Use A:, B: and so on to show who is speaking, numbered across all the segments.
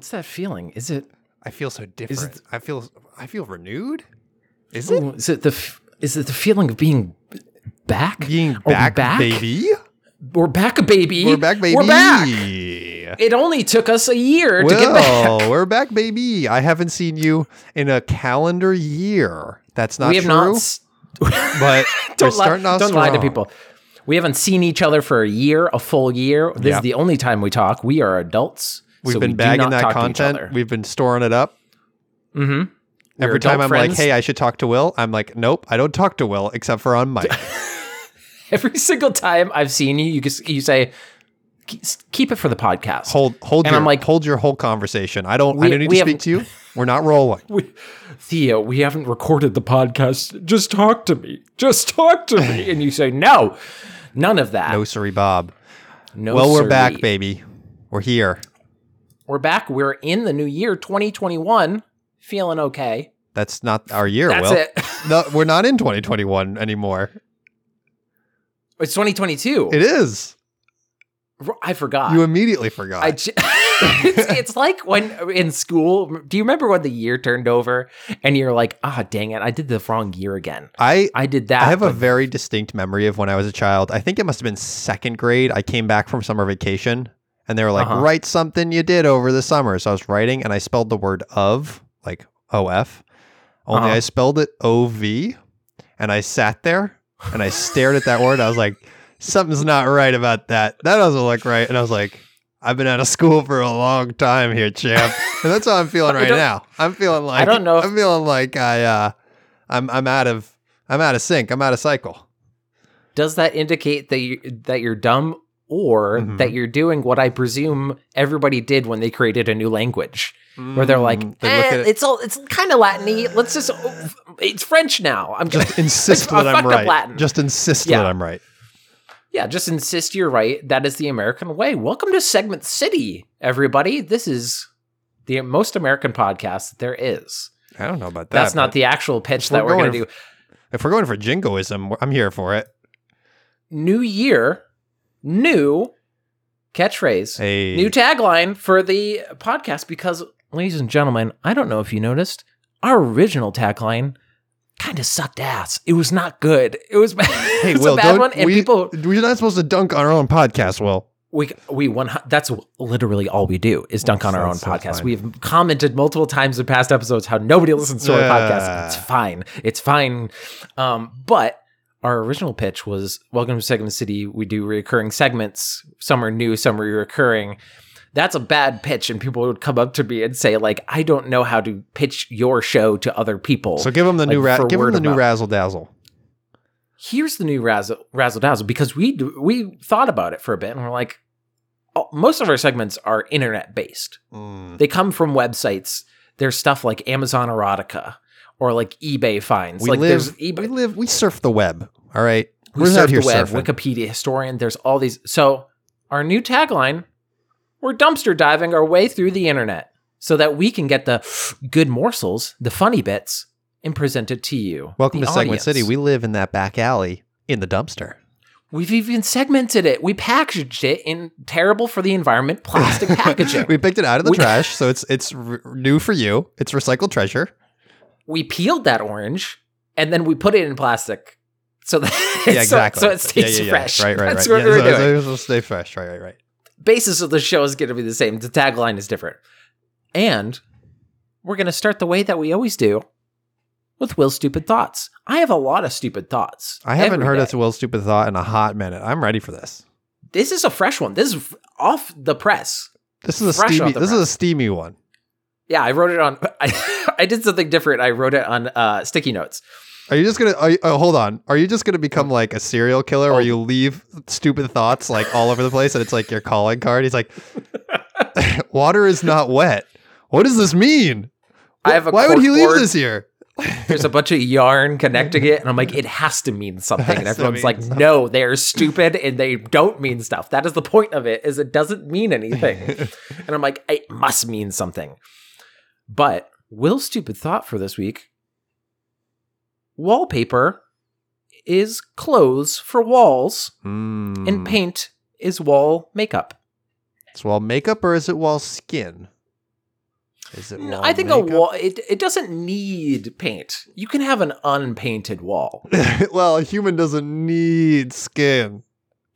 A: What's that feeling? Is it?
B: I feel so different. it-. I feel I feel renewed. Is oh, it
A: Ooh, is it the? Is it the feeling of being back?
B: being back,
A: back?
B: baby?
A: We're back, baby.
B: We're back, baby.
A: We're back. It only took us a year to get back.
B: Well, we're back, baby. I haven't seen you in a calendar year. That's not
A: we have
B: true.
A: not. s-
B: but
A: Don't, lie, don't lie to people. We haven't seen each other for a year, a full year. This is the only time we talk. We are adults.
B: We've
A: so
B: been
A: we
B: bagging that
A: talk to each
B: content. We've been storing it up.
A: Mm-hmm. We're
B: Every time I'm like, "Hey, I should talk to Will," I'm like, "Nope, I don't talk to Will except for on mic."
A: Every single time I've seen you, you just, you say, "Keep- "Keep it for the podcast."
B: hold, hold
A: And
B: your,
A: I'm like-
B: hold your whole conversation. I don't. I
A: We-
B: don't need to speak to you. We're not rolling.
A: we, Theo, we haven't recorded the podcast. Just talk to me. Just talk to me. And you say, no, none of that.
B: No, sorry, Bob.
A: No,
B: well, we're back, baby. We're here.
A: We're back. We're in the new year, 2021. Feeling okay.
B: That's not our year,
A: That's
B: Will.
A: it.
B: No, we're not in 2021 anymore.
A: It's 2022.
B: It is.
A: I forgot.
B: You immediately forgot.
A: I j- it's, it's like when in school. Do you remember when the year turned over and you're like, ah, dang it, I did the wrong year again.
B: I
A: I did that.
B: I have a very distinct memory of when I was a child. I think it must have been second grade. I came back from summer vacation and they were like,
A: Uh-huh.
B: write something you did over the summer. So I was writing and I spelled the word of, like OF. Only
A: Uh-huh.
B: I spelled it OV and I sat there and I stared at that word. I was like, something's not right about that. That doesn't look right. And I was like, I've been out of school for a long time here, champ. And that's how I'm feeling right now. I'm feeling like I
A: don't know if-
B: I'm feeling like I uh I'm I'm out of I'm out of sync. I'm out of cycle.
A: Does that indicate that you that you're dumb or
B: Mhm.
A: that you're doing what I presume everybody did when they created a new language? Where they're like,
B: Mm, they
A: eh,
B: it,
A: it's all it's kind of Latin-y. Let's just it's French now. I'm
B: just
A: just
B: insist that I'm right.
A: Latin.
B: Just insist
A: Yeah.
B: that I'm right.
A: Yeah, just insist you're right. That is the American way. Welcome to Segment City, everybody. This is the most American podcast that there is.
B: I don't know about that.
A: That's not the actual pitch
B: we're
A: that we're going to do.
B: If we're going for jingoism, I'm here for it.
A: New year, new catchphrase,
B: Hey,
A: new tagline for the podcast. Because, ladies and gentlemen, I don't know if you noticed, our original tagline kind of sucked ass. It was not good. It was,
B: hey,
A: it was
B: Will,
A: a bad one, and
B: we,
A: people
B: we're not supposed to dunk on our own podcast, Will.
A: we we one that's literally all we do is dunk on our own
B: That's-
A: podcast.
B: fine.
A: We've commented multiple times in past episodes how nobody listens to our podcast. It's fine. It's fine. Um, but our original pitch was welcome to Segment City. We do recurring segments. Some are new, some are recurring. That's a bad pitch, and people would come up to me and say, like, I don't know how to pitch your show to other people.
B: So give them the
A: Like,
B: new ra- give them the new razzle dazzle.
A: here's the new razzle, razzle dazzle because we we thought about it for a bit and we're like oh, most of our segments are internet based
B: Mm.
A: they come from websites there's stuff like amazon erotica or like ebay finds
B: We
A: like
B: live,
A: there's
B: we live, we surf the web. All right,
A: we
B: we're
A: surf
B: out here
A: the web
B: surfing.
A: wikipedia historian there's all these so our new tagline we're dumpster diving our way through the internet so that we can get the good morsels the funny bits and present it to you
B: Welcome to Segment. City. We live in that back alley in the dumpster.
A: We've even segmented it. We packaged it in terrible for the environment plastic packaging.
B: we picked it out of the
A: We-
B: trash, so it's it's r- new for you. It's recycled treasure.
A: We peeled that orange and then we put it in plastic. So that
B: Yeah,
A: so-
B: exactly.
A: so, it stays
B: Yeah, yeah, yeah.
A: fresh.
B: Right, right,
A: That's
B: right.
A: what
B: Yeah,
A: we're
B: so-
A: doing.
B: so it'll stay fresh. Right, right, right.
A: Basis of the show is going to be the same. The tagline is different. And we're going to start the way that we always do with Will's stupid thoughts. I have a lot of stupid thoughts.
B: I haven't heard a Will Stupid Thought in a hot minute. I'm ready for this.
A: This is a fresh one. This is off the press.
B: This is a
A: Fresh
B: steamy.
A: off the
B: This is a steamy one.
A: Yeah, I wrote it on. I, I did something different. I wrote it on uh, sticky notes.
B: Are you just gonna? Are you, oh, hold on. Are you just gonna become like a serial killer,
A: Oh.
B: where you leave stupid thoughts like all over the place, and it's like your calling card? He's like, "Water is not wet. What does this mean?
A: I have a
B: Why would he leave
A: corkboard.
B: this here?
A: There's a bunch of yarn connecting it, and I'm like, it has to mean something. And everyone's like,
B: something.
A: no, they're stupid and they don't mean stuff. That is the point of it, is it doesn't mean anything. and I'm like, it must mean something. But Will's stupid thought for this week: wallpaper is clothes for walls,
B: Mm.
A: and paint is wall makeup.
B: It's wall makeup or is it wall skin? Is it?
A: No, I think
B: makeup?
A: a wall it, it doesn't need paint. You can have an unpainted wall.
B: well, a human doesn't need skin.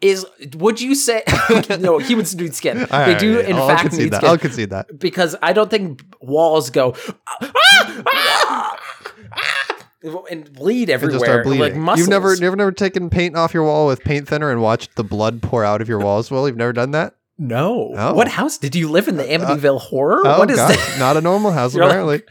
A: Is would you say no humans need skin? They
B: right,
A: do
B: right,
A: in
B: I'll
A: fact need
B: that.
A: skin
B: I'll concede that.
A: because I don't think walls go "Ah! Ah! Ah!" and bleed
B: And
A: everywhere
B: bleeding.
A: like muscles.
B: You've never, you've never taken paint off your wall with paint thinner and watched the blood pour out of your walls. Well, you've never done that.
A: no.
B: Oh.
A: What house did you live in? The Amityville horror?
B: Oh,
A: what is
B: God.
A: that?
B: Not a normal house,
A: You're like-
B: apparently.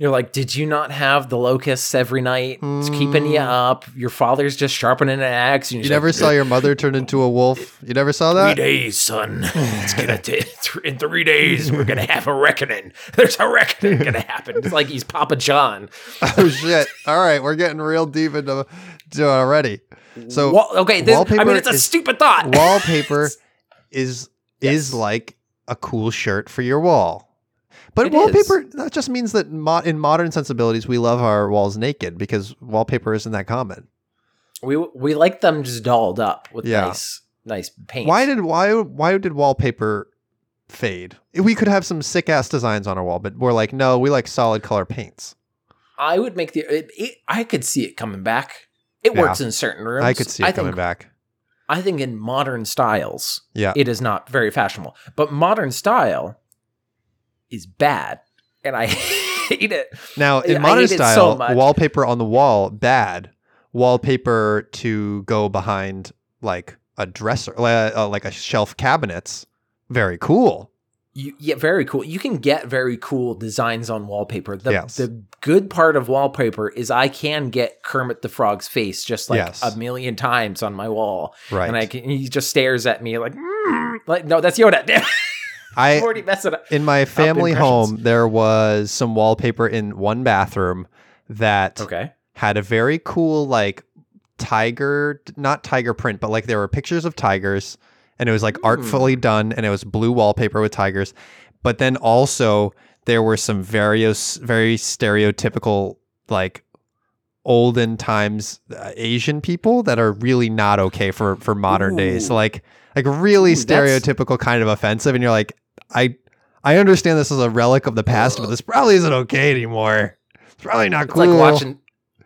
A: You're like, did you not have the locusts every night? It's keeping you mm. up. Your father's just sharpening an axe.
B: You never saw your mother turn into a wolf. You never saw that.
C: Three days, son. It's gonna t- in three days we're gonna have a reckoning. There's a reckoning gonna happen.
A: It's like he's Papa John.
B: Oh shit! All right, we're getting real deep into to it already. So
A: Wall- okay, this, I mean, it's a
B: is-
A: stupid thought.
B: wallpaper is
A: Yes.
B: is like a cool shirt for your wall. But
A: It
B: wallpaper that just means that mo- in modern sensibilities we love our walls naked because wallpaper isn't that common.
A: We we like them just dolled up with
B: Yeah.
A: nice nice paint.
B: Why did why why did wallpaper fade? We could have some sick ass designs on our wall, but we're like, no, we like solid color paints.
A: I would make the it, it, I could see it coming back. It
B: Yeah.
A: works in certain rooms.
B: I could see it
A: I
B: coming
A: think,
B: back.
A: I think in modern styles,
B: Yeah.
A: it is not very fashionable. But modern style is bad, and I hate it.
B: Now,
A: I
B: in modern
A: hate it so
B: style, wallpaper on the wall, bad. Wallpaper to go behind like a dresser, uh, like a shelf cabinets, very cool.
A: You, yeah, very cool. You can get very cool designs on wallpaper. The,
B: Yes.
A: the good part of wallpaper is I can get Kermit the Frog's face just like
B: Yes.
A: a million times on my wall,
B: Right.
A: and I can, he just stares at me like, "Mm." like no, that's Yoda.
B: I
A: already messing up.
B: in my family home, there was some wallpaper in one bathroom that
A: Okay.
B: had a very cool like tiger, not tiger print, but like there were pictures of tigers, and it was like
A: Hmm.
B: artfully done, and it was blue wallpaper with tigers. But then also there were some various very stereotypical like olden times uh, Asian people that are really not okay for for modern days. Like like really
A: Ooh,
B: stereotypical kind of offensive, and you're like, I I understand this is a relic of the past, but this probably isn't okay anymore. It's probably not
A: It's
B: cool.
A: like watching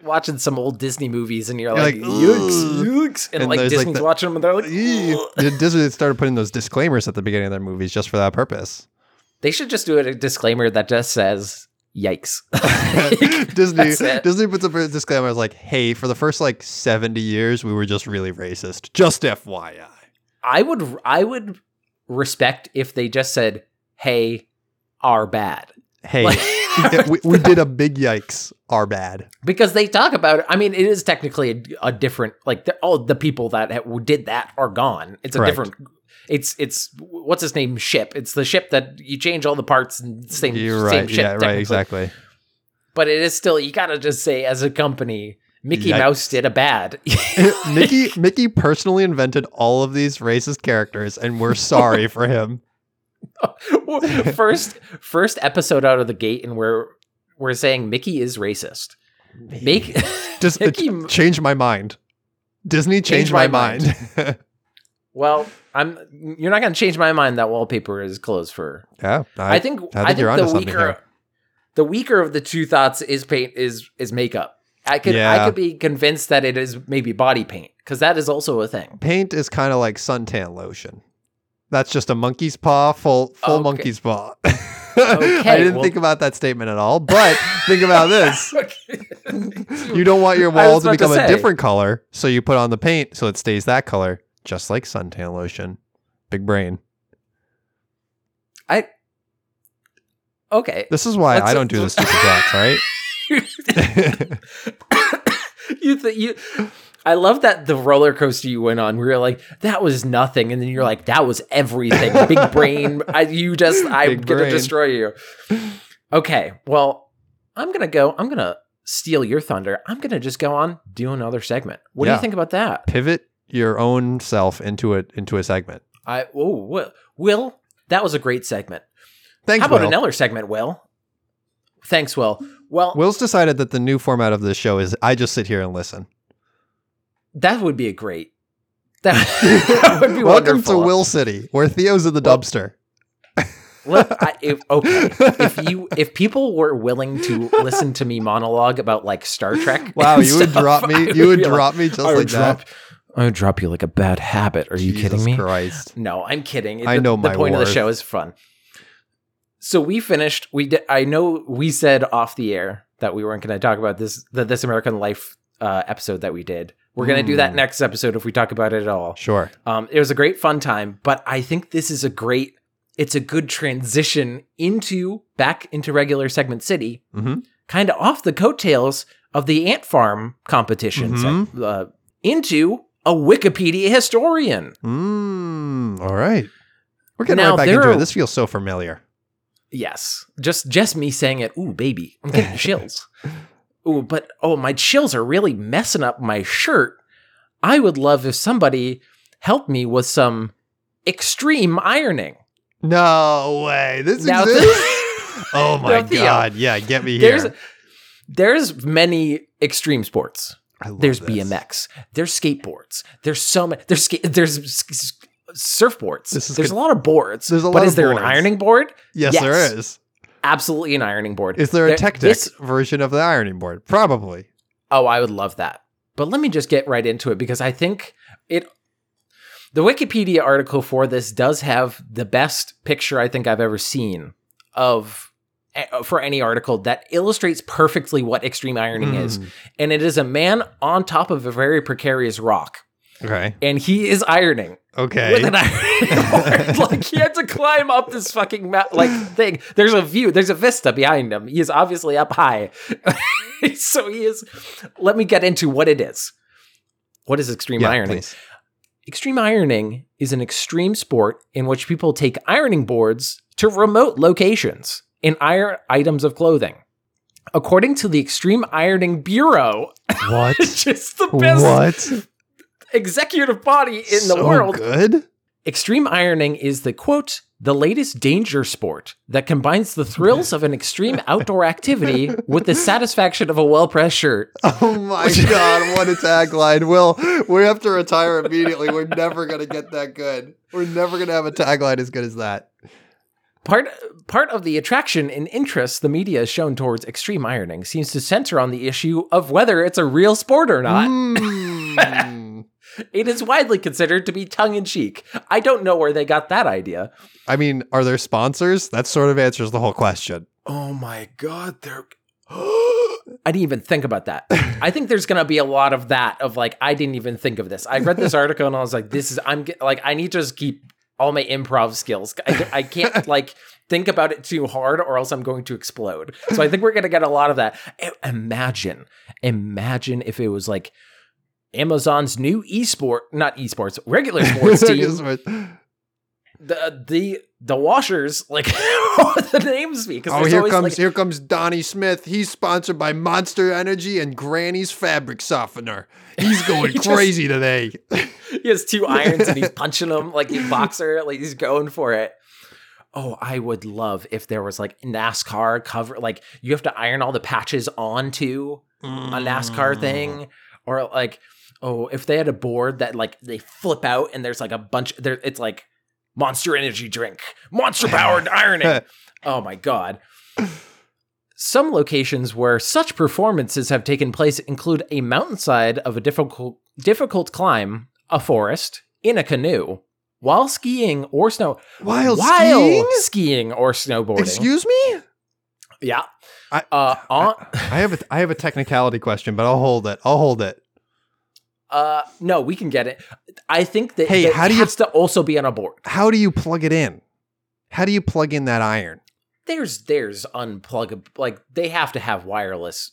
A: watching some old Disney movies, and you're
B: You're
A: like,
B: like,
A: yucks,
B: "Ugh."
A: and,
B: And
A: like
B: there's, like,
A: Disney's
B: the-
A: watching them, and they're like. "Ugh."
B: Disney started putting those disclaimers at the beginning of their movies just for that purpose.
A: they should just do a disclaimer that just says, "Yikes."
B: Disney Disney puts up a disclaimer like, hey, for the first like 70 years, we were just really racist. Just FYI.
A: I would I would respect if they just said, "Hey, are bad."
B: Hey,
A: Like-
B: we, we did a big yikes. Are bad.
A: because they talk about it. I mean, it is technically a, a different like the, all the people that ha- did that are gone. It's a
B: Correct.
A: different. It's it's what's his name ship. It's the ship that you change all the parts and same
B: You're
A: same
B: right.
A: ship.
B: yeah, right. Exactly.
A: But it is still you gotta just say as a company, Mickey
B: Yikes.
A: Mouse did a bad.
B: Mickey Mickey personally invented all of these racist characters, and we're sorry for him.
A: first first episode out of the gate, and we're we're saying Mickey is racist. Make
B: Just
A: Mickey-
B: change my mind. Disney changed my,
A: my
B: mind.
A: well, I'm you're not gonna change my mind that wallpaper is closed for
B: yeah,
A: I, think
B: I
A: I
B: think
A: think,
B: you're
A: the weaker
B: here.
A: the weaker of the two thoughts is paint is is makeup. I could I could be convinced that it is maybe body paint because that is also a thing.
B: paint is kind of like suntan lotion. That's just a monkey's paw, full full
A: Okay.
B: monkey's paw.
A: Okay,
B: I didn't
A: well-
B: think about that statement at all, but think about this. You don't want your wall to
A: about to
B: become a different color, so you put on the paint so it stays that color, just like suntan lotion. Big brain.
A: I Okay.
B: This is why
A: Let's-
B: I don't do the stupid talks, right?
A: you th- you I love that the roller coaster you went on. We were like, that was nothing, and then you're like, that was everything. Big brain. I, you just, I'm
B: Big
A: gonna
B: brain.
A: destroy you. Okay, well, I'm gonna go. I'm gonna steal your thunder. I'm gonna just go on do another segment. What do you think about that?
B: Pivot your own self into it into a segment.
A: I oh Will, Will that was a great segment.
B: Thanks,
A: How about
B: Will.
A: another segment, Will? Thanks, Will. Well,
B: Will's decided that the new format of this show is I just sit here and listen.
A: that would be a great. That, that would be
B: Welcome
A: wonderful.
B: to Will City, where Theo's in the
A: Well-
B: dumpster.
A: Look, I, if, okay, if you if people were willing to listen to me monologue about like Star Trek,
B: Wow, you would
A: stuff,
B: drop
A: I
B: me. You would
A: be like,
B: drop me just like
A: drop,
B: that.
A: I would drop you like a bad habit. Are you
B: Jesus
A: kidding me?
B: Christ.
A: No, I'm kidding.
B: I
A: The-
B: know
A: the
B: my
A: point of the show is fun. So we finished. We did. I know we said off the air that we weren't going to talk about this the This American Life uh, episode that we did. We're going to do that
B: Mm.
A: next episode if we talk about it at all.
B: Sure.
A: Um, it was a great fun time, but I think this is a great. It's a good transition into back into regular segment city,
B: hmm
A: kind of off the coattails of the ant farm competition,
B: Mhm.
A: uh, into a Wikipedia historian.
B: Mm, all right. We're getting
A: Now,
B: right back into
A: are-
B: it. This feels so familiar.
A: Yes, just just me saying it. Ooh, baby, I'm getting chills. Ooh, but oh, my chills are really messing up my shirt. I would love if somebody helped me with some extreme ironing.
B: No way. This
A: Now,
B: exists. oh my
A: Theo,
B: god. Yeah, get me here.
A: there's many extreme sports.
B: I love
A: There's
B: this.
A: BMX. There's skateboards. There's so many. There's ska- there's surfboards.
B: This is
A: there's
B: good.
A: a lot of boards.
B: There's a
A: but
B: lot
A: is
B: of
A: there an ironing board?
B: Yes,
A: Yes.
B: there is.
A: Absolutely an ironing board.
B: Is there a
A: There-
B: tech
A: this-
B: version of the ironing board? Probably.
A: Oh, I would love that. But let me just get right into it because I think it. The Wikipedia article for this does have the best picture I think I've ever seen of eh, for any article that illustrates perfectly what extreme ironing is.
B: Mm,
A: And it is a man on top of a very precarious rock,
B: Okay.
A: and he is ironing
B: Okay.
A: with an ironing board. like he had to climb up this fucking ma- like thing. There's a view. There's a vista behind him. He is obviously up high. so he is. Let me get into what it is. What is extreme
B: Yeah,
A: ironing?
B: please.
A: Extreme ironing is an extreme sport in which people take ironing boards to remote locations and iron items of clothing. According to the Extreme Ironing Bureau,
B: What?
A: is the best
B: what?
A: Executive body in
B: So
A: the world,
B: Good.
A: Extreme ironing is the quote, the latest danger sport that combines the thrills of an extreme outdoor activity with the satisfaction of a well pressed shirt.
B: Oh my god, what a tagline. Will, we have to retire immediately. We're never going to get that good. We're never going to have a tagline as good as that.
A: Part part of the attraction and interest the media has shown towards extreme ironing seems to center on the issue of whether it's a real sport or not.
B: Mm.
A: It is widely considered to be tongue in cheek. I don't know where they got that idea.
B: I mean, are there sponsors? That sort of answers the whole question.
A: Oh my god, they're I didn't even think about that. I think there's gonna be a lot of that of like I didn't even think of this. I read this article and I was like, this is I'm ge- like I need to just keep all my improv skills. I, I can't like think about it too hard or else I'm going to explode. So I think we're gonna get a lot of that. Imagine, imagine if it was like Amazon's new esport, not esports, regular sports team the the the washers like the names be because
B: Oh, here comes here comes Donnie Smith. He's sponsored by Monster Energy and Granny's Fabric Softener. He's going
A: He just-
B: crazy today.
A: he has two irons and he's punching them like a boxer like he's going for it oh i would love if there was like nascar cover like you have to iron all the patches onto a nascar
B: Mm.
A: thing or like oh if they had a board that like they flip out and there's like a bunch there it's like monster energy drink monster powered ironing Oh my god. Some locations where such performances have taken place include a mountainside of a difficult difficult climb, a forest, in a canoe, while skiing or snow
B: While
A: while
B: skiing?
A: skiing or snowboarding.
B: Excuse me?
A: yeah.
B: I-
A: uh on
B: I have a I have a technicality question, but I'll hold it. I'll hold it.
A: Uh no, we can get it. I think that
B: Hey,
A: that
B: how do you-
A: has to also be on a board.
B: How do you plug it in? How do you plug in that iron?
A: there's there's unpluggable like they have to have wireless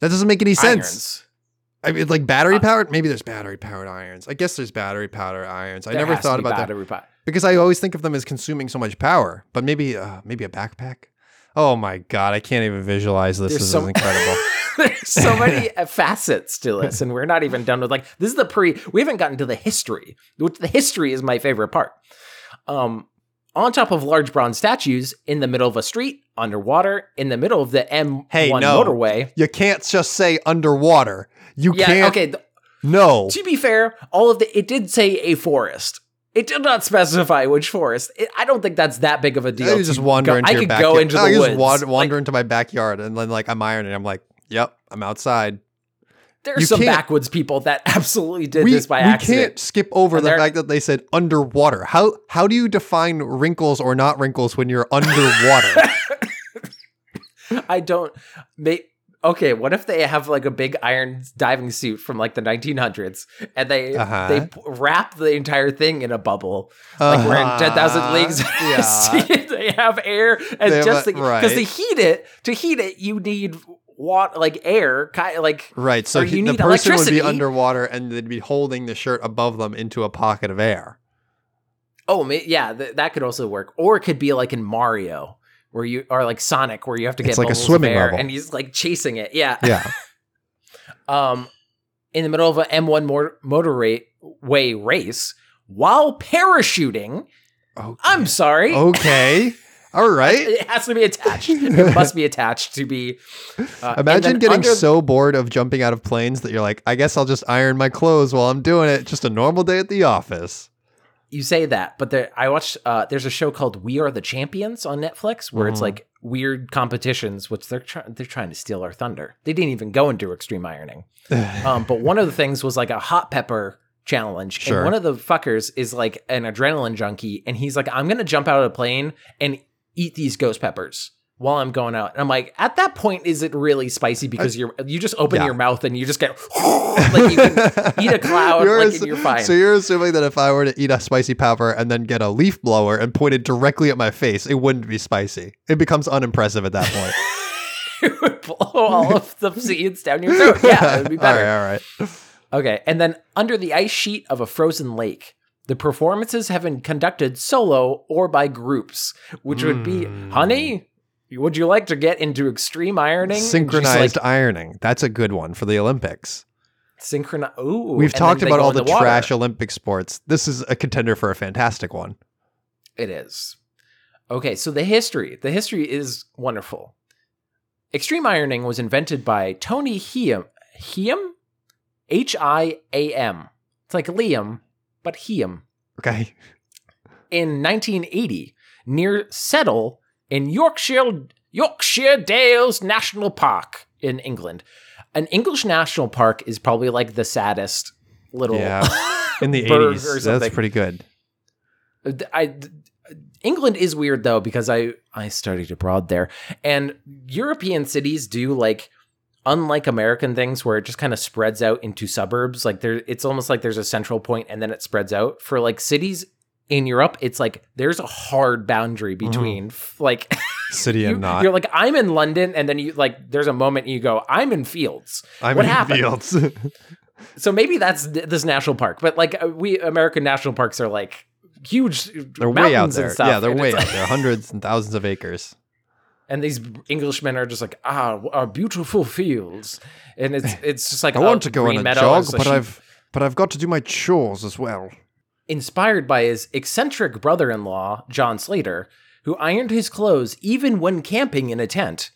B: That doesn't make any sense.
A: irons.
B: I mean, like battery
A: Uh,
B: powered. Maybe there's battery powered irons. I guess there's battery powered irons. I
A: There
B: never thought about that
A: power.
B: because I always think of them as consuming so much power. But maybe, uh, maybe a backpack. Oh my god, I can't even visualize this.
A: There's
B: this
A: so-
B: is incredible.
A: There's so many uh, facets to this, and we're not even done with like this is the pre. We haven't gotten to the history. Which the history is my favorite part. Um, on top of large bronze statues in the middle of a street, underwater, in the middle of the M1
B: Hey, no.
A: motorway.
B: you can't just say underwater. You
A: Yeah,
B: can't.
A: okay. th-
B: No.
A: to be fair, all of the it did say a forest. It did not specify which forest. It, I don't think that's that big of a deal.
B: You just wander
A: go-
B: into
A: I
B: your
A: could
B: backyard.
A: go into the
B: I
A: woods.
B: just wander,
A: Like,
B: wander into my backyard and then like I'm ironing. I'm like, yep, I'm outside.
A: There's
B: You
A: some backwoods people that absolutely did
B: we,
A: this by
B: we
A: accident.
B: can't skip over
A: And
B: the fact that they said underwater. How how do you define wrinkles or not wrinkles when you're underwater?
A: I don't. They okay. What if they have like a big iron diving suit from like the 1900s, and they
B: Uh-huh.
A: they wrap the entire thing in a bubble, like we're in
B: Uh-huh.
A: 10,000 Leagues.
B: Yeah.
A: They have air and
B: They
A: just because
B: right.
A: to heat it, to heat it, you need water, like air, like.
B: Right. So he, the person would be underwater and they'd be holding the shirt above them into a pocket of air.
A: Oh, yeah, th- that could also work. Or it could be like in Mario, where you are like Sonic, where you have to get
B: It's like a swimming
A: air
B: level.
A: and he's like chasing it. Yeah.
B: Yeah.
A: um, in the middle of an M1 motor, motor rate, way race while parachuting.
B: Okay.
A: I'm sorry.
B: okay. All right.
A: It has to be attached. it must be attached to be. Uh,
B: Imagine getting
A: under-
B: so bored of jumping out of planes that you're like, I guess I'll just iron my clothes while I'm doing it. Just a normal day at the office.
A: You say that, but there, I watched. Uh, there's a show called We Are the Champions on Netflix where it's
B: Mhm.
A: like weird competitions, which they're trying they're trying to steal our thunder. They didn't even go into extreme ironing. Um, but one of the things was like a hot pepper challenge.
B: Sure.
A: And one of the fuckers is like an adrenaline junkie, and he's like, I'm gonna jump out of a plane and eat these ghost peppers while I'm going out. And I'm like, at that point, is it really spicy? Uh, because you're you just open
B: yeah.
A: your mouth and you just get like you can eat a cloud, like, and you're fine.
B: So you're assuming that if I were to eat a spicy pepper and then get a leaf blower and point it directly at my face, it wouldn't be spicy. It becomes unimpressive at that point.
A: it would blow all of the seeds down your throat. Yeah, it would be better.
B: all right, all right.
A: Okay, and then under the ice sheet of a frozen lake, the performances have been conducted solo or by groups, which would be,
B: Hmm.
A: honey, would you like to get into extreme ironing?
B: Synchronized
A: like,
B: ironing. That's a good one for the Olympics.
A: synchron. Ooh,
B: We've talked about all
A: in
B: the, trash Olympic sports. This is a contender for a fantastic one.
A: It is. Okay, so the history. The history is wonderful. Extreme ironing was invented by Tony Hiam. Hiam? H I A M. It's like Liam, but Hiam.
B: Um, okay.
A: In 1980, near Settle in Yorkshire, Yorkshire Dales National Park in England. An English national park is probably like the saddest little
B: Yeah. In the 80s. That's pretty good.
A: I England is weird though because I I studied abroad there and European cities do like unlike American things where it just kind of spreads out into suburbs like there it's almost like there's a central point and then it spreads out for like cities in Europe it's like there's a hard boundary between f- like
B: City
A: you,
B: and not.
A: you're like I'm in London and then you like there's a moment you go I'm in Fields
B: I'm
A: what
B: in
A: happened?
B: fields.
A: so maybe that's th- this national park but like uh, we American national parks are like huge
B: they're way out there. Yeah, they're way
A: it's
B: out
A: like-
B: there. Hundreds and thousands of acres.
A: And these Englishmen are just like ah, our beautiful fields, and it's it's just like
B: I want to go on a jog, but. I've but I've got to do my chores as well.
A: inspired by his eccentric brother-in-law John Slater, who ironed his clothes even when camping in a tent.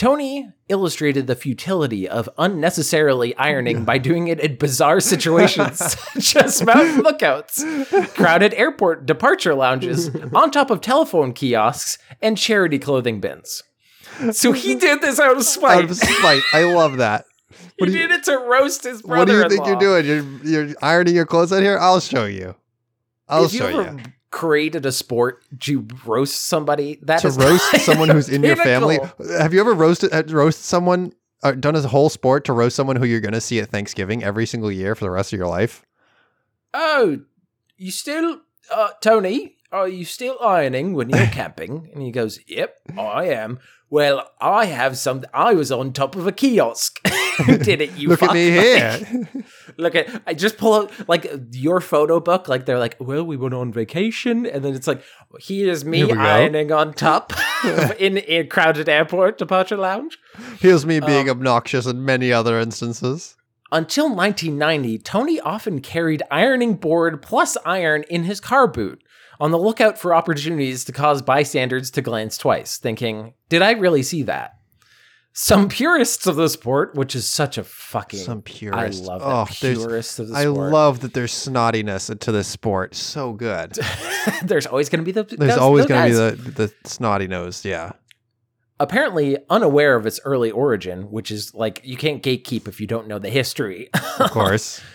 A: Tony illustrated the futility of unnecessarily ironing by doing it in bizarre situations such as mountain lookouts, crowded airport departure lounges, on top of telephone kiosks, and charity clothing bins. So he did this out of spite.
B: Out of spite. I love that.
A: He
B: What do you-
A: did it to roast his brother.
B: What do you think you're doing? You're you're ironing your clothes out here? I'll show you. I'll
A: If you
B: show
A: ever
B: you.
A: Created a sport to roast somebody, that
B: To roast someone who's in your family. Have you ever roasted roast someone uh, done as a whole sport to roast someone who you're going to see at Thanksgiving every single year for the rest of your life?
A: Oh, you still, uh, Tony? Are you still ironing when you're camping? And he goes, Yep, I am. Well, I have some. I was on top of a kiosk. Did it? You
B: Look
A: fuck?
B: at me here.
A: Look at. I just pull out like your photo book. Like they're like, well, we went on vacation, and then it's like, here's me
B: Here we go.
A: ironing on top in in crowded airport departure lounge.
B: Here's me being
A: Um,
B: obnoxious in many other instances.
A: Until 1990, Tony often carried ironing board plus iron in his car boot, on the lookout for opportunities to cause bystanders to glance twice, thinking, Did I really see that? Some purists of the sport, which is such a fucking.
B: Some purists.
A: I love
B: Oh,
A: that. Purists of the
B: I
A: sport.
B: love that there's snottiness to this sport. So good.
A: There's always going to be the.
B: There's always going to be the, the snotty nose. Yeah.
A: Apparently, unaware of its early origin, which is like you can't gatekeep if you don't know the history,
B: Of course.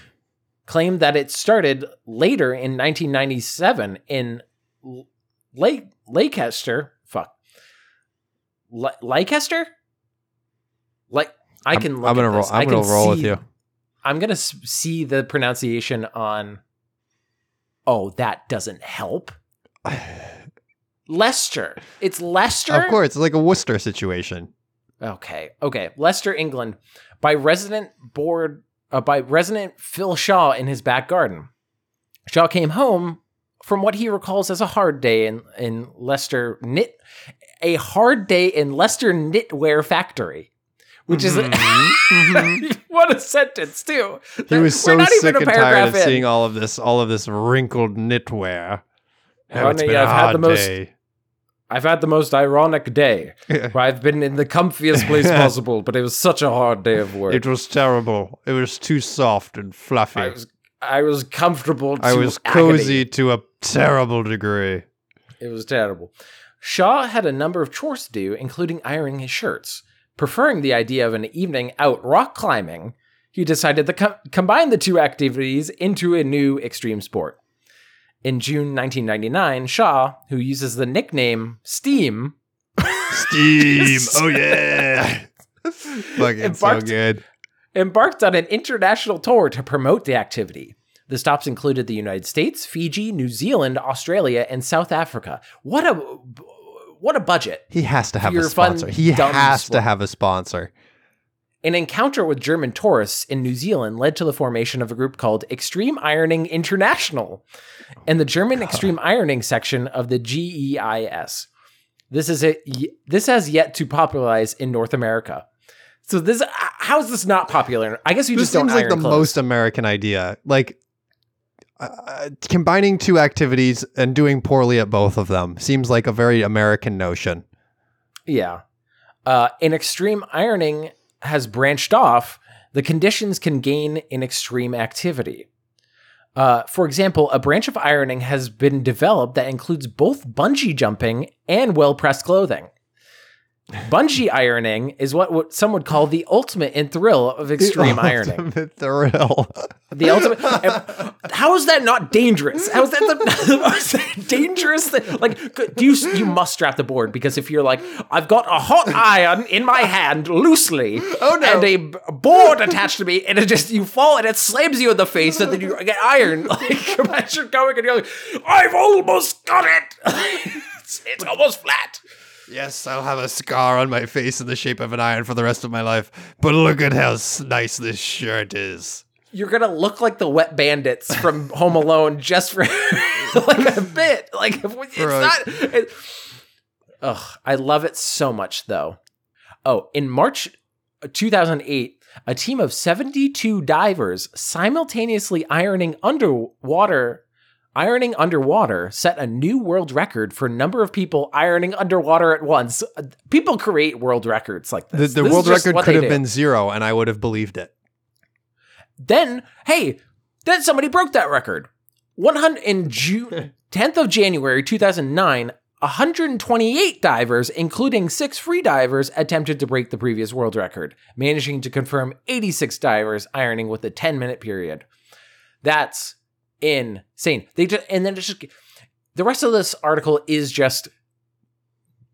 A: claimed that it started later in 1997 in Lake Leicester. Fuck, Le- Leicester. Like I
B: I'm-
A: can. Look
B: I'm gonna
A: at
B: roll.
A: this.
B: I'm gonna roll with
A: see-
B: you.
A: I'm gonna see the pronunciation on. Oh, that doesn't help. Leicester. It's Leicester.
B: Of course, it's like a Worcester situation.
A: Okay. Okay. Leicester, England, by resident board uh, by resident Phil Shaw in his back garden. Shaw came home from what he recalls as a hard day in in Leicester knit a hard day in Leicester knitwear factory. Which is what a sentence too.
B: Mm-hmm. He was so sick and tired of
A: in.
B: seeing all of this, all of this wrinkled knitwear. Oh, it's been a
A: I've had the
B: hard
A: most-
B: day.
A: I've had the most ironic day where I've been in the comfiest place possible, but it was such a hard day of work.
B: It was terrible. It was too soft and fluffy.
A: I was I was comfortable. To
B: I was
A: agony.
B: cozy to a terrible degree.
A: It was terrible. Shaw had a number of chores to do, including ironing his shirts. Preferring the idea of an evening out rock climbing, he decided to co- combine the two activities into a new extreme sport. In June 1999, Shaw, who uses the nickname Steam,
B: Steam. oh yeah. Fucking so
A: Embarked-
B: good.
A: embarked on an international tour to promote the activity. The stops included the United States, Fiji, New Zealand, Australia, and South Africa. What a what a budget!
B: He has to have a
A: fun,
B: sponsor. He has
A: sport.
B: to have a sponsor.
A: An encounter with German tourists in New Zealand led to the formation of a group called Extreme Ironing International and the German Extreme Ironing section of the GEIS. This is a this has yet to popularize in North America. So this how is this not popular? I guess you
B: This
A: just don't
B: seems like the
A: clothes.
B: most American idea. Like uh, combining two activities and doing poorly at both of them seems like a very American notion.
A: Yeah. Uh, in extreme ironing has branched off, the conditions can gain in extreme activity. Uh, for example, a branch of ironing has been developed that includes both bungee jumping and well pressed clothing. Bungee ironing is what, what some would call the ultimate in thrill of extreme ironing.
B: Ultimate thrill.
A: The ultimate. Eh, how is that not dangerous? How is that the, the most dangerous thing? Like, do you you must strap the board because if you're like, I've got a hot iron in my hand loosely,
B: Oh, no.
A: and a board attached to me, and it just you fall and it slams you in the face, and then you get iron. Like, imagine going and you're like, I've almost got it. it's, it's almost flat.
B: Yes, I'll have a scar on my face in the shape of an iron for the rest of my life. But look at how nice this shirt is.
A: you're gonna look like the wet bandits from Home Alone just for like a bit. Like it's
B: Right.
A: not. It, ugh, I love it so much though. Oh, in March 2008, a team of 72 divers simultaneously ironing underwater. Ironing underwater set a new world record for number of people ironing underwater at once. Uh, People create world records like
B: The,
A: this.
B: the
A: This
B: world record could have
A: do.
B: been zero, and I would have believed it.
A: Then, hey, then somebody broke that record. 100 in June 10th of January 2009, 128 divers, including six free divers, attempted to break the previous world record, managing to confirm 86 divers ironing with a 10 minute period. That's insane. They just and then it's just the rest of this article is just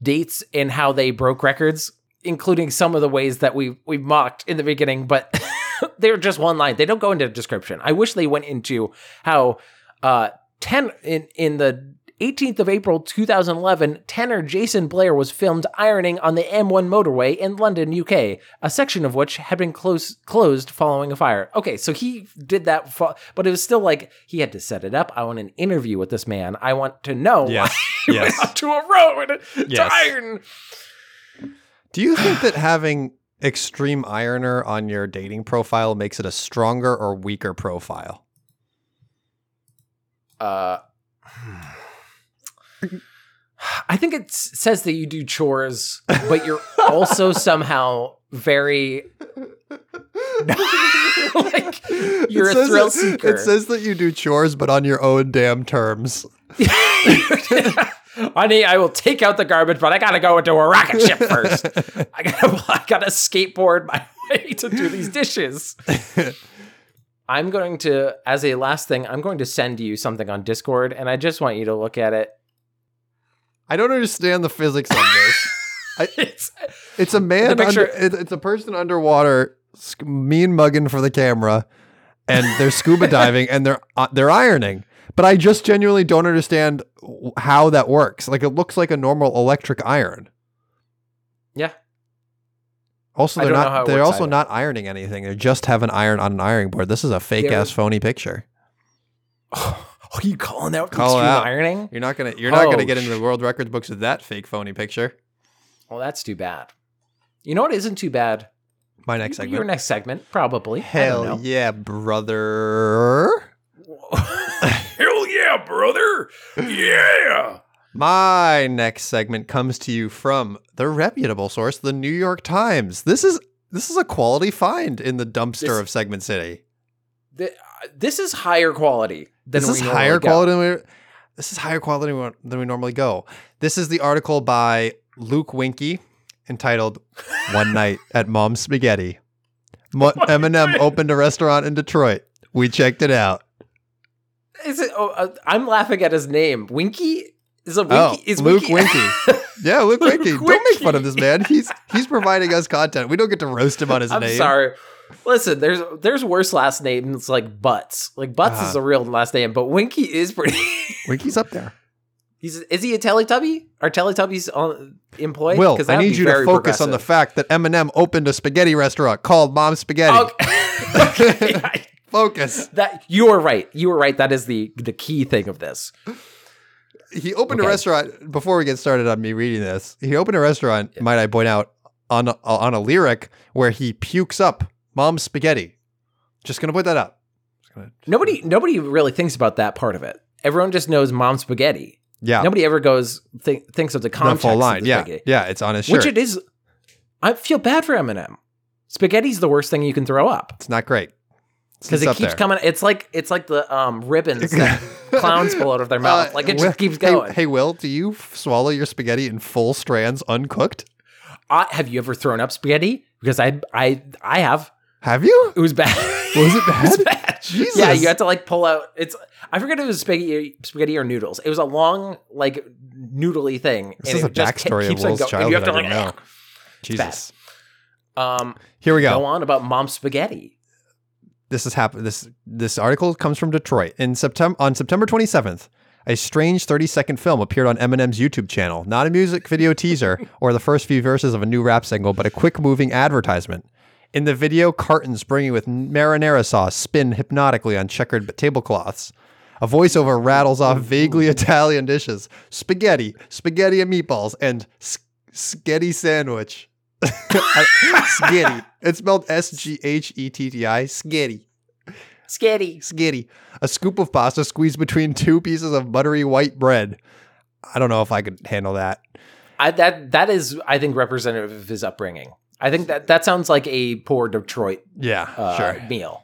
A: dates and how they broke records, including some of the ways that we we mocked in the beginning, but they're just one line. They don't go into description. I wish they went into how uh 10 in in the 18th of April 2011, tenor Jason Blair was filmed ironing on the M1 motorway in London, UK, a section of which had been close, closed following a fire. Okay, so he did that, fo- but it was still like he had to set it up. I want an interview with this man. I want to know
B: Yes,
A: why he
B: yes.
A: went out to a road to
B: Yes.
A: iron.
B: Do you think that having extreme ironer on your dating profile makes it a stronger or weaker profile?
A: Uh, I think it says that you do chores, but you're also somehow very like you're
B: It
A: a thrill
B: that-
A: seeker.
B: It says that you do chores, but on your own damn terms.
A: Honey, I will take out the garbage, but I gotta go into a rocket ship first. I gotta, I gotta skateboard my way to do these dishes. I'm going to, as a last thing, I'm going to send you something on Discord, and I just want you to look at it.
B: I don't understand the physics of this.
A: It's,
B: It's a man.
A: Picture-
B: under, it- it's a person underwater, sc- mean mugging for the camera, and they're scuba diving and they're uh, they're ironing. But I just genuinely don't understand how that works. Like it looks like a normal electric iron.
A: yeah,
B: Also, they're
A: how
B: They're also
A: either.
B: not ironing anything. They just have an iron on an ironing board. This is a fake
A: They're-
B: ass phony picture.
A: Are you calling out
B: Call
A: extreme
B: out.
A: ironing?
B: You're not gonna. You're not
A: Oh,
B: gonna get into the world records books with that fake phony picture.
A: Well, that's too bad. You know what isn't too bad?
B: My next segment.
A: Your next segment, probably.
B: Hell yeah, brother!
C: Hell yeah, brother! Yeah!
B: My next segment comes to you from the reputable source, the New York Times. This is this is a quality find in the dumpster
A: This-
B: of Segment City.
A: Th- this is higher quality than
B: This
A: we
B: is higher
A: go.
B: quality than we this is higher quality than we- normally go. This is the article by Luke Winkie entitled "One Night at Mom's Spaghetti." Mo- Eminem opened a restaurant in Detroit. We checked it out.
A: Is it? Oh, uh, I'm laughing at his name. Winkie is a Winky.
B: Oh,
A: is
B: Luke
A: Winkie.
B: Yeah, Luke
A: Luke
B: Winkie. Don't make fun of this man. He's he's providing us content. We don't get to roast him on his name.
A: I'm
B: name.
A: sorry. Listen, there's there's worse last names like Butts. Like Butts
B: Ah.
A: is a real last name, but Winkie is pretty.
B: Winkie's up there.
A: He's is he a Teletubby? Are Teletubbies on employed?
B: Will, I need you to focus on the fact that Eminem opened a spaghetti restaurant called Mom Spaghetti.
A: Okay. okay.
B: Focus.
A: that you are right. You were right. That is the the key thing of this.
B: He opened a restaurant before we get started on me reading this. He opened a restaurant, might I point out, on a, on a lyric where he pukes up Mom's Spaghetti. Just gonna put that up. Just gonna-
A: Nobody nobody really thinks about that part of it. Everyone just knows mom's spaghetti.
B: yeah,
A: Nobody ever goes th- thinks of the
B: the
A: context
B: full
A: of
B: line.
A: the
B: Yeah,
A: spaghetti.
B: yeah, it's on his shirt.
A: Which it is. I feel bad for Eminem. Spaghetti's the worst thing you can throw up
B: it's not great
A: because it keeps
B: there.
A: coming. It's like it's like the um, ribbons that clowns pull out of their mouth.
B: Uh,
A: like it
B: Will-
A: just keeps
B: hey-
A: going.
B: Hey, Will, do you swallow your spaghetti in full strands uncooked?
A: I, have you ever thrown up spaghetti? Because I I I have.
B: Have you?
A: It was bad.
B: Was it
A: it was
B: bad?
A: bad.
B: Jesus.
A: Yeah, you had to like pull out. It's I forget if it was spaghetti, spaghetti or noodles. It was a long like noodly thing.
B: This is a
A: just ke-
B: backstory of Will's
A: and you have
B: childhood.
A: to like
B: know. Jesus.
A: um
B: Here we
A: go
B: go.
A: on about mom spaghetti.
B: This has happened. This this article comes from Detroit. In September on September 27th, a strange 30 second film appeared on Eminem's YouTube channel. Not a music video teaser or the first few verses of a new rap single, but a quick moving advertisement. In the video, cartons bringing with marinara sauce spin hypnotically on checkered tablecloths. A voiceover rattles off vaguely Italian dishes: spaghetti, spaghetti and meatballs, and sketty sandwich. Skitty. It's spelled S G H E T T I. Skitty.
A: Sketty.
B: Skitty. A scoop of pasta squeezed between two pieces of buttery white bread. I don't know if I could handle that.
A: I, that that is I think representative of his upbringing. I think that that sounds like a poor Detroit
B: Yeah,
A: uh,
B: sure.
A: meal.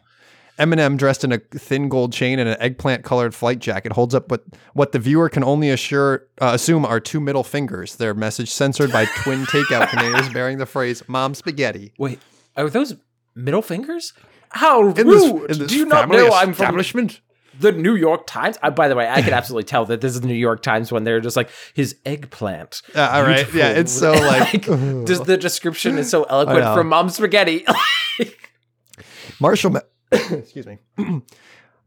B: Eminem, dressed in a thin gold chain and an eggplant colored flight jacket, holds up what, what the viewer can only assure, uh, assume are two middle fingers, their message censored by twin takeout containers bearing the phrase Mom Spaghetti.
A: Wait, are those middle fingers? How rude!
B: In this, in this
A: Do you not know I'm from
B: establishment?
A: The New York Times? Uh, by the way, I could absolutely tell that this is the New York Times when they're just like his eggplant.
B: Uh, all right. Yeah, it's so like.
A: just the description is so eloquent from Mom Spaghetti.
B: Marshall, Ma- excuse me.